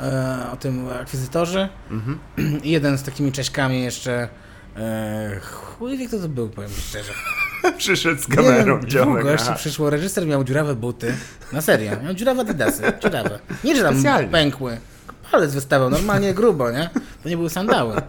e, o tym akwizytorze. Mhm. I jeden z takimi cześkami jeszcze. E, chuj wie kto to był, powiem szczerze. Przyszedł z Nie kamerą, wiem, dziomek. aha. przyszło, reżyser miał dziurawe buty. Na serio, miał dziurawe adidasy, dziurawe. Nie, że tam Specjalnie. pękły. Palec wystawał, normalnie grubo, nie? To nie były sandały. E,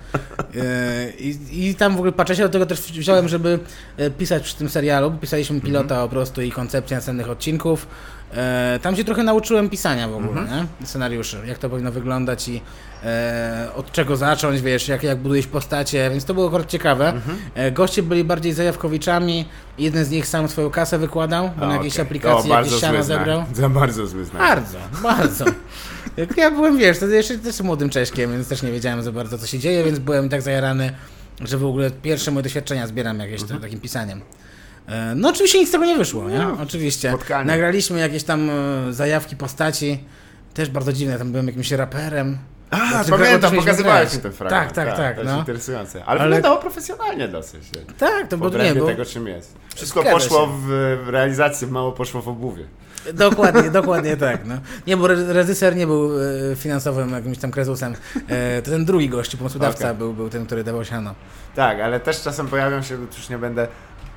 I, I tam w ogóle patrzę się, do tego też wziąłem, żeby e, pisać przy tym serialu, bo pisaliśmy pilota po prostu i koncepcję następnych odcinków. E, Tam się trochę nauczyłem pisania w ogóle, nie? Scenariuszy, jak to powinno wyglądać i e, od czego zacząć, wiesz, jak, jak budujesz postacie, więc to było akurat ciekawe. E, Goście byli bardziej zajawkowiczami, jeden z nich sam swoją kasę wykładał, bo na jakiejś okej. aplikacji O, jakieś bardzo siano zebrał. Za bardzo zły znak. Bardzo, bardzo. Jak ja byłem, wiesz, wtedy jeszcze też młodym Cześkiem, więc też nie wiedziałem za bardzo, co się dzieje, więc byłem tak zajarany, że w ogóle pierwsze moje doświadczenia zbieram jakieś Mhm. takim pisaniem. E, No oczywiście nic z tego nie wyszło, nie? Oczywiście. No, spotkanie. Nagraliśmy jakieś tam e, zajawki postaci, też bardzo dziwne, tam byłem jakimś raperem. A, pamiętam, pokazywałeś mi ten fragment. Tak, tak, tak, jest no. interesujące. Ale, Ale- wyglądało profesjonalnie dosyć. Tak, to było nie, bo... tego, czym jest. Wszystko Zgadza poszło się. w realizację, mało poszło w obuwie. Dokładnie, dokładnie tak. No. Nie, bo re- reżyser nie był e, finansowym jakimś tam krezusem. E, to ten drugi gość, pomysłodawca Okej. był, był ten, który dawał siano. Tak, ale też czasem pojawią się, już nie będę...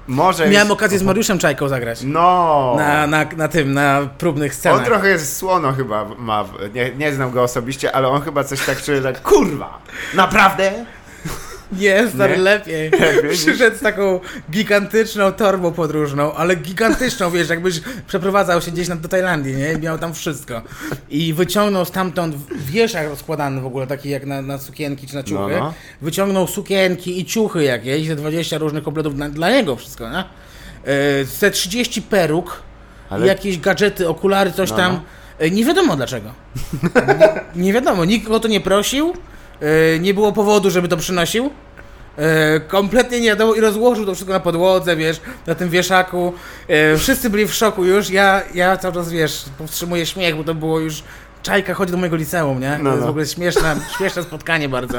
Może Miałem jest... okazję z Mariuszem Czajką zagrać. No! Na, na, na tym, na próbnych On scenach. trochę jest słono chyba ma, nie, nie znam go osobiście, ale on chyba coś tak czuje, tak kurwa, naprawdę? Nie, stary, Nie? lepiej. Przyszedł z taką gigantyczną torbą podróżną, ale gigantyczną, wiesz, jakbyś przeprowadzał się gdzieś do Tajlandii, nie? I miał tam wszystko. I wyciągnął stamtąd w wieszach rozkładany w ogóle, taki jak na, na sukienki czy na ciuchy. No, no. Wyciągnął sukienki i ciuchy jakieś, ze 20 różnych kompletów dla, dla niego wszystko, nie? Ze 30 peruk, Ale- jakieś gadżety, okulary, coś No, tam. no. Yy, Nie wiadomo dlaczego. nie, wiadomo, nikt go to nie prosił, nie było powodu, żeby to przynosił. E, kompletnie nie wiadomo i rozłożył to wszystko na podłodze, wiesz, na tym wieszaku. E, wszyscy byli w szoku już. Ja, ja cały czas, wiesz, powstrzymuję śmiech, bo to było już. Czajka chodzi do mojego liceum, nie? No, to jest no. w ogóle śmieszne, śmieszne spotkanie bardzo.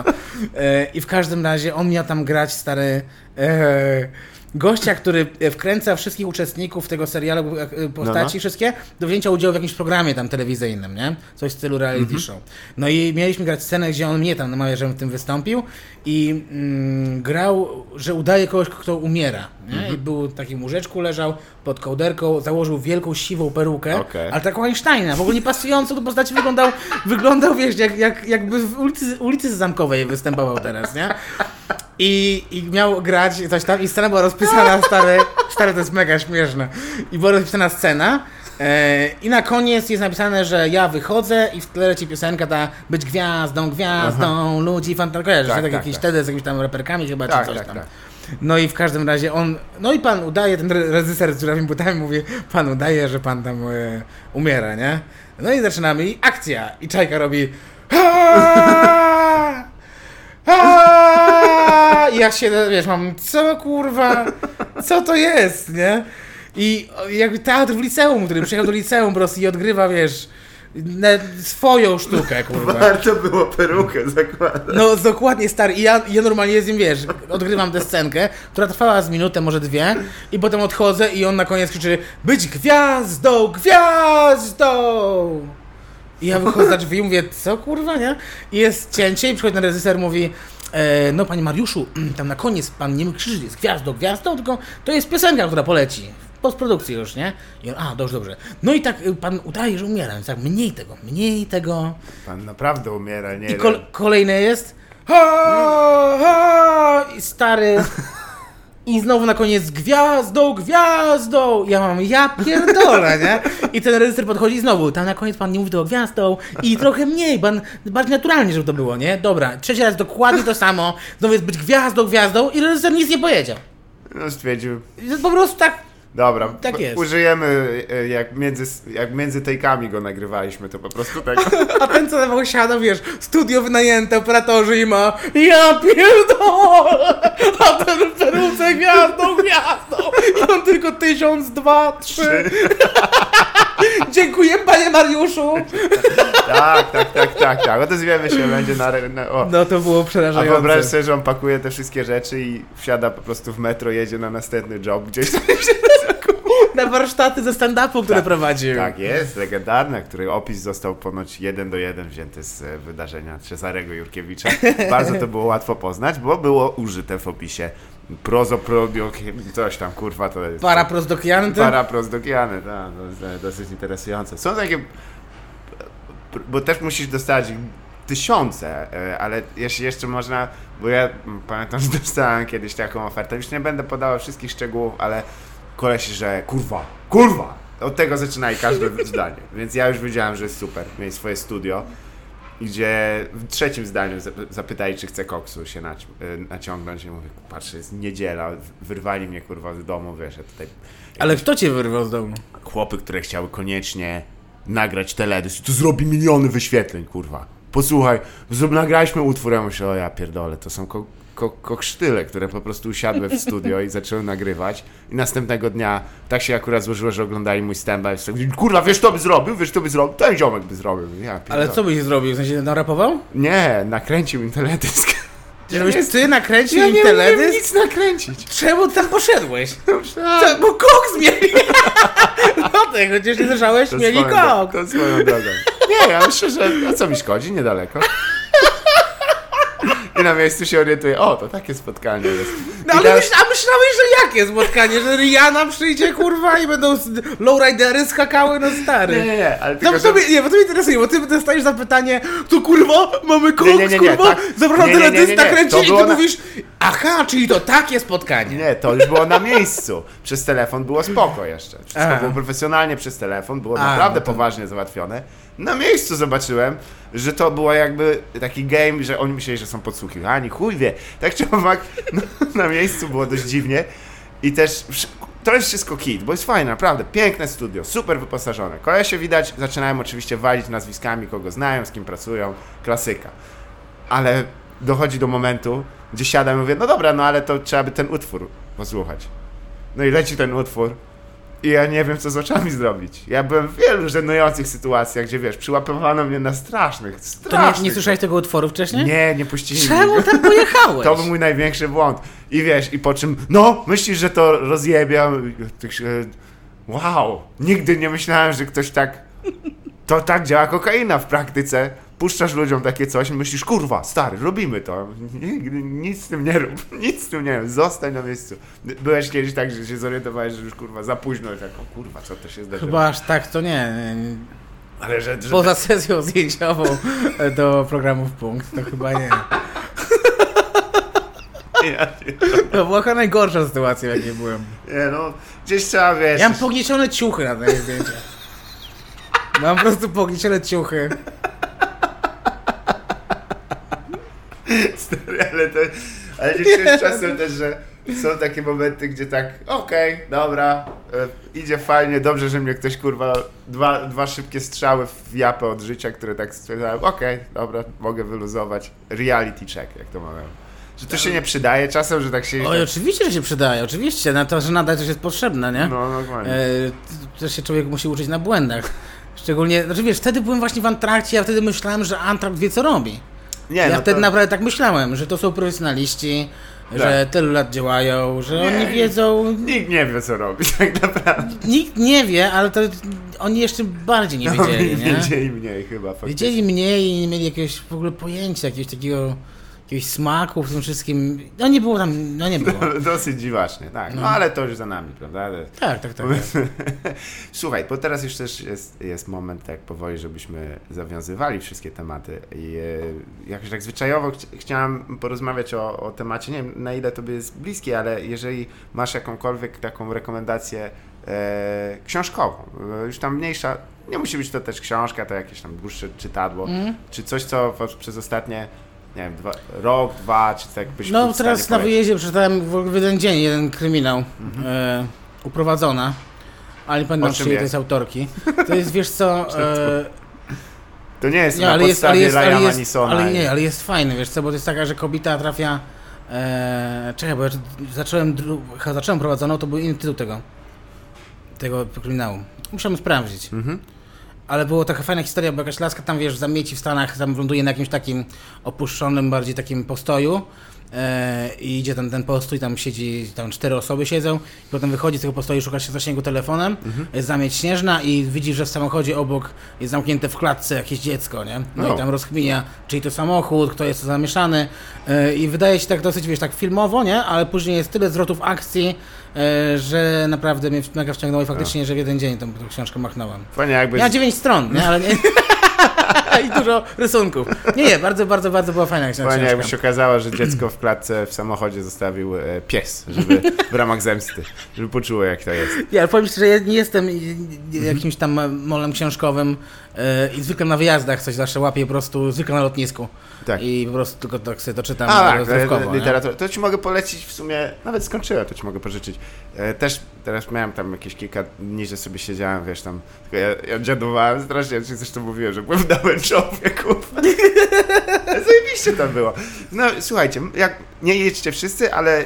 E, I w każdym razie on miał tam grać stary. E, gościa, który e, wkręca wszystkich uczestników tego serialu, e, postaci No, no. wszystkie, do wzięcia udziału w jakimś programie tam telewizyjnym, nie? Coś w stylu reality Mhm. show. No i mieliśmy grać scenę, gdzie on mnie tam namawia, żebym w tym wystąpił i mm, grał, że udaje kogoś, kto umiera, nie? Mhm. I był taki w łóżeczku, leżał pod kołderką, założył wielką, siwą perukę, Okej. ale taką Einsteina, w ogóle nie pasującą do postaci, wyglądał, wyglądał wiesz, jak, jak, jakby w ulicy, ulicy Zamkowej występował teraz, nie? I, I miał grać coś tam i scena była rozpisana, stary, stary to jest mega śmieszne. I była rozpisana scena e, i na koniec jest napisane, że ja wychodzę i w tle leci piosenka ta być gwiazdą, gwiazdą, ludzi fantastycznych, kojarzysz, Tak, tak, tak, jakiś tak. wtedy z jakimiś tam raperkami chyba, Tak, czy coś tak, tam. tak. No i w każdym razie on, no i pan udaje, ten re- reżyser z dziurawymi butami mówi, pan udaje, że pan tam e, umiera, nie? No i zaczynamy i akcja. I Czajka robi "Aaaa! Aaaa!" I ja się, wiesz, mam, co kurwa, co to jest, nie? I jakby teatr w liceum, który przyjechał do liceum po prostu i odgrywa, wiesz, swoją sztukę, kurwa. Warto było perukę zakładać. No dokładnie stary. I ja, ja normalnie z nim wiesz, odgrywam tę scenkę, która trwała z minutę, może dwie, i potem odchodzę i on na koniec krzyczy być gwiazdą, gwiazdą! I ja wychodzę za drzwi i mówię, co kurwa, nie? I jest cięcie i przychodzi ten reżyser mówi, e, no panie Mariuszu, tam na koniec pan nie mógł krzyczeć, jest gwiazdą, gwiazdą, tylko to jest piosenka, która poleci. W postprodukcji już, nie? I on, a, dobrze, dobrze. No i tak y, pan udaje, że umiera, więc tak, mniej tego, mniej tego. Pan naprawdę umiera, nie I kol- kolejne jest. Ha, ha, I stary. I znowu na koniec gwiazdą, gwiazdą! Ja mam, ja pierdolę, nie? I ten reżyser podchodzi i znowu, tam na koniec pan nie mówi to gwiazdą i trochę mniej, pan, bardziej naturalnie, żeby to było, nie? Dobra, trzeci raz dokładnie to samo, znowu jest być gwiazdą, gwiazdą i reżyser nic nie powiedział. No stwierdził, Po prostu tak, dobra, Tak jest. użyjemy, e, jak między, jak między tejkami go nagrywaliśmy, to po prostu tak. a ten co tam siada, wiesz, studio wynajęte, operatorzy i ma ja pierdolę, a ten w peruce gwiazdą, gwiazdą i on tylko tysiąc, dwa, trzy. Dziękuję panie Mariuszu. tak, tak, tak, tak, tak. Odezwiemy się, będzie na... na o. No to było A przerażające. wyobraź sobie, że on pakuje te wszystkie rzeczy i wsiada po prostu w metro, jedzie na następny job gdzieś. Na warsztaty ze stand-upu, które Tak, prowadził. Tak, jest, legendarne, który opis został ponoć jeden do jeden wzięty z e, wydarzenia Cezarego Jurkiewicza. Bardzo to było łatwo poznać, bo było użyte w opisie prozoprodio, coś tam, kurwa, to jest... Paraprozdokianty. Paraprozdokiany, tak, e, dosyć interesujące. Są takie, bo też musisz dostać tysiące, e, ale jeśli jeszcze można, bo ja pamiętam, że dostałem kiedyś taką ofertę, już nie będę podawał wszystkich szczegółów, ale koleś, że kurwa, kurwa, od tego zaczyna i każde zdanie, więc ja już wiedziałem, że jest super, mieć swoje studio, gdzie w trzecim zdaniu zap- zapytali, czy chcę koksu się naci- e, naciągnąć i mówię, patrzę, jest niedziela, wyrwali mnie kurwa z domu, wiesz, ja tutaj Ale kto cię wyrwał z domu? chłopy, które chciały koniecznie nagrać teledysk. To zrobi miliony wyświetleń, kurwa. Posłuchaj, zrób, nagraliśmy utwór, ja myślę, o ja pierdolę, to są ko- ko- koksztyle, które po prostu usiadły w studio i zaczęły nagrywać. I następnego dnia tak się akurat złożyło, że oglądali mój stand-by i sobie, kurwa, wiesz, to by zrobił, wiesz, to by zrobił, ten ziomek by zrobił. Ja. Ale co byś zrobił? W sensie narapował? Nie, nakręcił im teledysk. Żebyś ty nakręcił Ja im nie umiem teledysk? nic nakręcić. Czemu tam poszedłeś? A, Co, bo koks mieli! No ty, chociaż nie słyszałeś, mieli koks. To swoją drogą. Nie, ja myślę, że a co mi szkodzi, niedaleko. I na miejscu się orientuję, o, to takie spotkanie jest. No I ale teraz- myśl, a myślałeś, że jakie spotkanie? Że Rihanna przyjdzie, kurwa, i będą lowridery skakały, no stary. Nie, nie, nie, ale No, tylko, to że... mnie, nie, bo to mnie interesuje, bo ty dostajesz zapytanie, to kurwa, mamy koks, Nie, nie, nie, nie, kurwa, tak. zapraszam na i ty na- mówisz, aha, czyli to takie spotkanie. Nie, to już było na miejscu. Przez telefon było spoko jeszcze. Wszystko A. było profesjonalnie przez telefon, było A, naprawdę no to- poważnie załatwione. Na miejscu zobaczyłem, że to było jakby taki game, że oni myśleli, że są podsłuchiwani, chuj wie. Tak czy owak, no, na miejscu było dość dziwnie. I też to jest wszystko kit, bo jest fajne, naprawdę. Piękne studio, super wyposażone. Kolesie widać, zaczynają oczywiście walić nazwiskami, kogo znają, z kim pracują. Klasyka. Ale dochodzi do momentu, gdzie siadam i mówię, no dobra, no ale to trzeba by ten utwór posłuchać. No i leci ten utwór. i ja nie wiem, co z oczami zrobić. Ja byłem w wielu żenujących sytuacjach, gdzie wiesz, przyłapywano mnie na strasznych, To strasznych... nie, nie słyszałeś tego utworu wcześniej? Nie, nie puścili mnie. Czemu tam pojechałeś? To był mój największy błąd. I wiesz, i po czym, no, myślisz, że to rozjebiam. Wow, nigdy nie myślałem, że ktoś tak. To tak działa kokaina w praktyce. Puszczasz ludziom takie coś i myślisz, kurwa, stary, robimy to. Nic z tym nie rób, nic z tym nie rób, zostań na miejscu. Byłeś kiedyś tak, że się zorientowałeś, że już kurwa za późno i tak, o kurwa, co to się zdarzyło. Chyba aż tak to nie. Ale że, że Poza sesją zdjęciową do programów Punkt, to chyba nie. ja, To była chyba najgorsza sytuacja, w jakiej byłem. nie, no, gdzieś trzeba, wiesz... Ja mam pogniecione ciuchy na tych zdjęciach. Mam po prostu pogniecione ciuchy. Stary, ale to. Ale czujesz czasem też, że są takie momenty, gdzie tak, okej, dobra, e, idzie fajnie, dobrze, że mnie ktoś kurwa, dwa, dwa szybkie strzały w japę od życia, które tak stwierdzałem, okej, dobra, mogę wyluzować. Reality check, jak to mówią. Że to się nie przydaje czasem, że tak się. Oj, oczywiście, że się przydaje, oczywiście. Na to, że nadal coś jest potrzebne, nie? No, normalnie. E, też się człowiek musi uczyć na błędach. Szczególnie, znaczy wiesz, wtedy byłem właśnie w Antrakcie, ja wtedy myślałem, że Antrakt wie co robi. Nie, ja no wtedy to- naprawdę tak myślałem, że to są profesjonaliści, że Tak. tylu lat działają, że Nie. oni wiedzą. Nikt nie wie, co robić, tak naprawdę. Nikt nie wie, ale to oni jeszcze bardziej nie wiedzieli, nie? Wiedzieli mniej chyba, faktycznie. Wiedzieli mniej i nie mieli jakiegoś w ogóle pojęcia, jakiegoś takiego, jakiegoś smaku w tym wszystkim. No nie było tam, no nie było. Dosyć dziwacznie, tak. No, No. ale to już za nami, prawda? Ale- Tak, tak, tak. Słuchaj, bo teraz już też jest, jest moment tak powoli, żebyśmy zawiązywali wszystkie tematy i e, jakoś tak zwyczajowo chci- chciałem porozmawiać o, o temacie, nie wiem na ile tobie jest bliski, ale jeżeli masz jakąkolwiek taką rekomendację e, książkową, e, już tam mniejsza, nie musi być to też książka, to jakieś tam dłuższe czytadło, Mm. czy coś, co przez ostatnie nie wiem, dwa, rok, dwa, czy tak byś No teraz na wyjeździe przeczytałem w jeden dzień jeden kryminał Mhm. e, uprowadzona, ale nie pamiętam czyjej to jest? autorki. To jest, wiesz co, e, To nie jest nie, na ale jest, ale podstawie jest, ale jest, ale i- nie, ale jest fajny, wiesz co, bo to jest taka, że kobieta trafia, e, czekaj, bo ja zacząłem, zacząłem prowadzoną, to był inny tytuł tego, tego kryminału. Musiałem sprawdzić. Mhm. Ale była taka fajna historia, bo jakaś laska tam, wiesz, zamieci w Stanach, tam ląduje na jakimś takim opuszczonym bardziej takim postoju i idzie tam ten postój, tam siedzi, tam cztery osoby siedzą i potem wychodzi z tego postoju, szuka się zasięgu telefonem, jest zamieć śnieżna i widzi, że w samochodzie obok jest zamknięte w klatce jakieś dziecko, nie? No No. i tam rozkminia, czyj to samochód, kto jest zamieszany e, i wydaje się tak dosyć, wiesz, tak filmowo, nie? Ale później jest tyle zwrotów akcji, e, że naprawdę mnie mega wciągnęło i faktycznie, że w jeden dzień tą, tą książkę machnąłem. Fajnie jakbyś... Ja dziewięć stron, nie? Ale nie... I dużo rysunków. Nie, nie, bardzo, bardzo, bardzo była fajna książka. Fajnie jakby się okazało, że dziecko w klatce w samochodzie zostawił e, pies, żeby w ramach zemsty, żeby poczuło jak to jest. Ja, ale powiem ci, że ja nie jestem jakimś tam molem książkowym i zwykle na wyjazdach coś zawsze łapię po prostu, zwykle na lotnisku. Tak. I po prostu tylko tak sobie to czytam A tak, literaturę. To ci mogę polecić w sumie, nawet skończyłem, to ci mogę pożyczyć. E, też teraz miałem tam jakieś kilka dni, że sobie siedziałem, wiesz tam, tylko ja, ja dziadowałem strasznie, ja ci zresztą mówiłem, że byłem na Łęczowie, kurwa. Zajebiście tam było. No słuchajcie, jak, nie jedźcie wszyscy, ale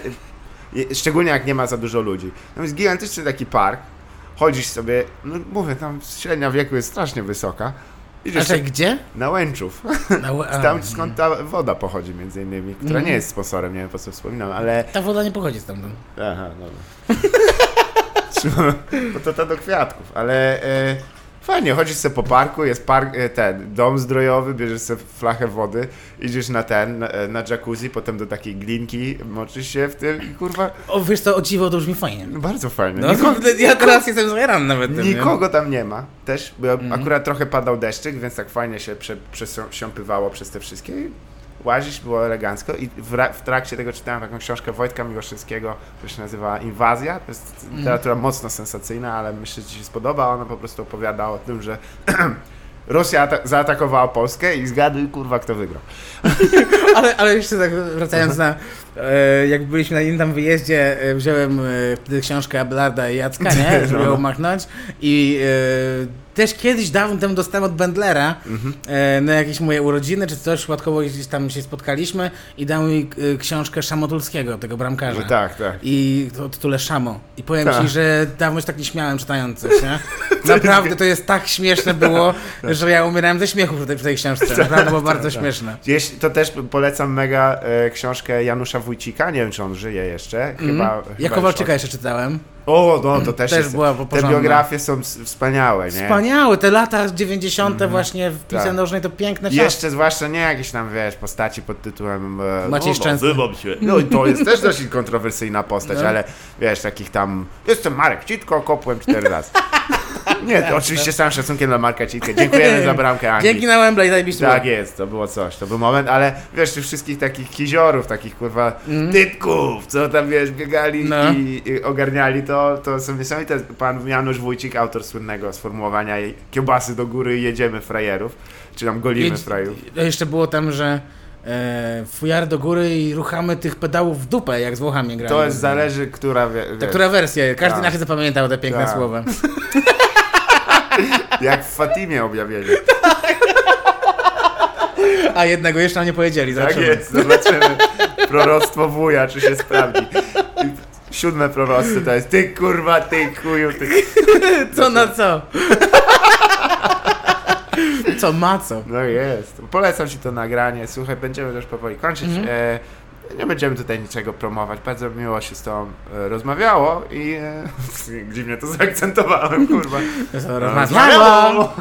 szczególnie jak nie ma za dużo ludzi. Tam jest gigantyczny taki park, chodzisz sobie, no mówię, tam średnia wieku jest strasznie wysoka. A Idziesz sobie gdzie? na Łęczów. Na, a, Tam skąd ta woda pochodzi między innymi, która Mhm. nie jest sponsorem, nie wiem po co wspominam, ale... Ta woda nie pochodzi stamtąd. Aha, dobra. Bo to to do kwiatków, ale e, fajnie, chodzisz sobie po parku, jest park, e, ten, dom zdrojowy, bierzesz sobie flachę wody, idziesz na ten, na, e, na jacuzzi, potem do takiej glinki, moczysz się w tym i kurwa, O, wiesz co, o dziwo, to brzmi fajnie. bardzo fajnie. No, Niko, ja teraz jestem zjarany nawet tym, nie? nikogo tam nie ma też, bo Mhm. akurat trochę padał deszczyk, więc tak fajnie się prze, przesiąpywało przez te wszystkie i łazisz, było elegancko i w, w trakcie tego czytałem taką książkę Wojtka Miłoszewskiego, która się nazywa Inwazja, to jest literatura mocno sensacyjna, ale myślę, że Ci się spodoba, ona po prostu opowiada o tym, że Rosja ata- zaatakowała Polskę i zgaduj kurwa kto wygrał. Ale, ale jeszcze tak wracając na, jak byliśmy na innym tam wyjeździe, e, wziąłem e, wtedy książkę Abelarda i Jacka, nie? Żeby No. ją machnąć. I e, też kiedyś dawno temu dostałem od Bendlera Mhm. e, na jakieś moje urodziny czy coś, przypadkowo gdzieś tam się spotkaliśmy i dał mi e, książkę Szamotulskiego, tego bramkarza. No tak, tak. I o tytule Szamo. I powiem Tak. ci, że dawno się tak nie śmiałem czytając coś, nie? Naprawdę to jest tak śmieszne było, że ja umierałem ze śmiechu przy tej, przy tej książce. Naprawdę było bardzo śmieszne. Gdzieś, to też polecam mega e, książkę Janusza Wójcika, nie wiem czy on żyje jeszcze. Chyba, chyba już Kowalczyka jeszcze czytałem. O, no to też, Też jest, była Te biografie są wspaniałe, nie? Wspaniałe, te lata 90. właśnie w piłce Tak. nożnej to piękne czasy. Jeszcze zwłaszcza nie jakieś tam, wiesz, postaci pod tytułem e, Maciej no, Szczęsny. nazywam się. No i to jest też dosyć kontrowersyjna postać, No. ale wiesz, takich tam jestem Marek Citko, kopłem cztery razy. Nie, to oczywiście z całym szacunkiem dla Marka Citkę. Dziękujemy za bramkę Anglii. Dzięki na Wembley, zajebiście Tak było. jest, to było coś, to był moment, ale wiesz, tych wszystkich takich kiziorów, takich kurwa tytków, co tam wiesz, biegali. No. i, i ogarniali to, to są niesamowite. Pan Janusz Wójcik, autor słynnego sformułowania kiełbasy do góry i jedziemy frajerów, czy tam golimy Jedź- frajerów. Jeszcze było tam, że e, fujar do góry i ruchamy tych pedałów w dupę, jak z Włochami grali. To jest, zależy, która, wie, która wersja? Każdy Tak. inaczej zapamiętał te piękne Tak. słowa. jak w Fatimie objawieni. A jednego jeszcze nam nie powiedzieli. Tak zobaczymy. jest, zobaczymy. Proroctwo wuja, czy się sprawdzi. Siódme proroctwo to jest ty kurwa, ty chuju, ty. Co na co? Co ma co? No jest. Polecam ci to nagranie. Słuchaj, będziemy też powoli kończyć. Mhm. E, nie będziemy tutaj niczego promować. Bardzo miło się z tobą e, rozmawiało i e, dziwnie to zaakcentowałem, kurwa. Rozmawiało!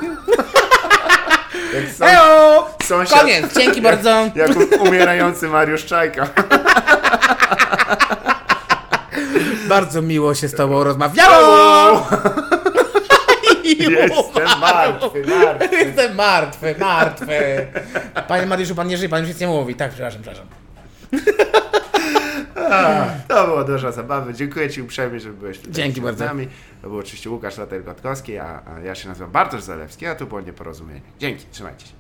Jak są, Hejo! sąsiad, Koniec, dzięki bardzo. jak umierający Mariusz Czajka. Bardzo miło się z tobą rozmawiało! Jestem martwy, martwy. Jestem martwy, martwy. Panie Mariuszu, pan nie żyje, pan już nic nie mówi. Tak, przepraszam, przepraszam. To było dużo zabawy. Dziękuję Ci uprzejmie, że byłeś tutaj Dzięki z bardzo. nami. To był oczywiście Łukasz Later-Gotkowski, a, a ja się nazywam Bartosz Zalewski, a tu było nieporozumienie. Dzięki, trzymajcie się.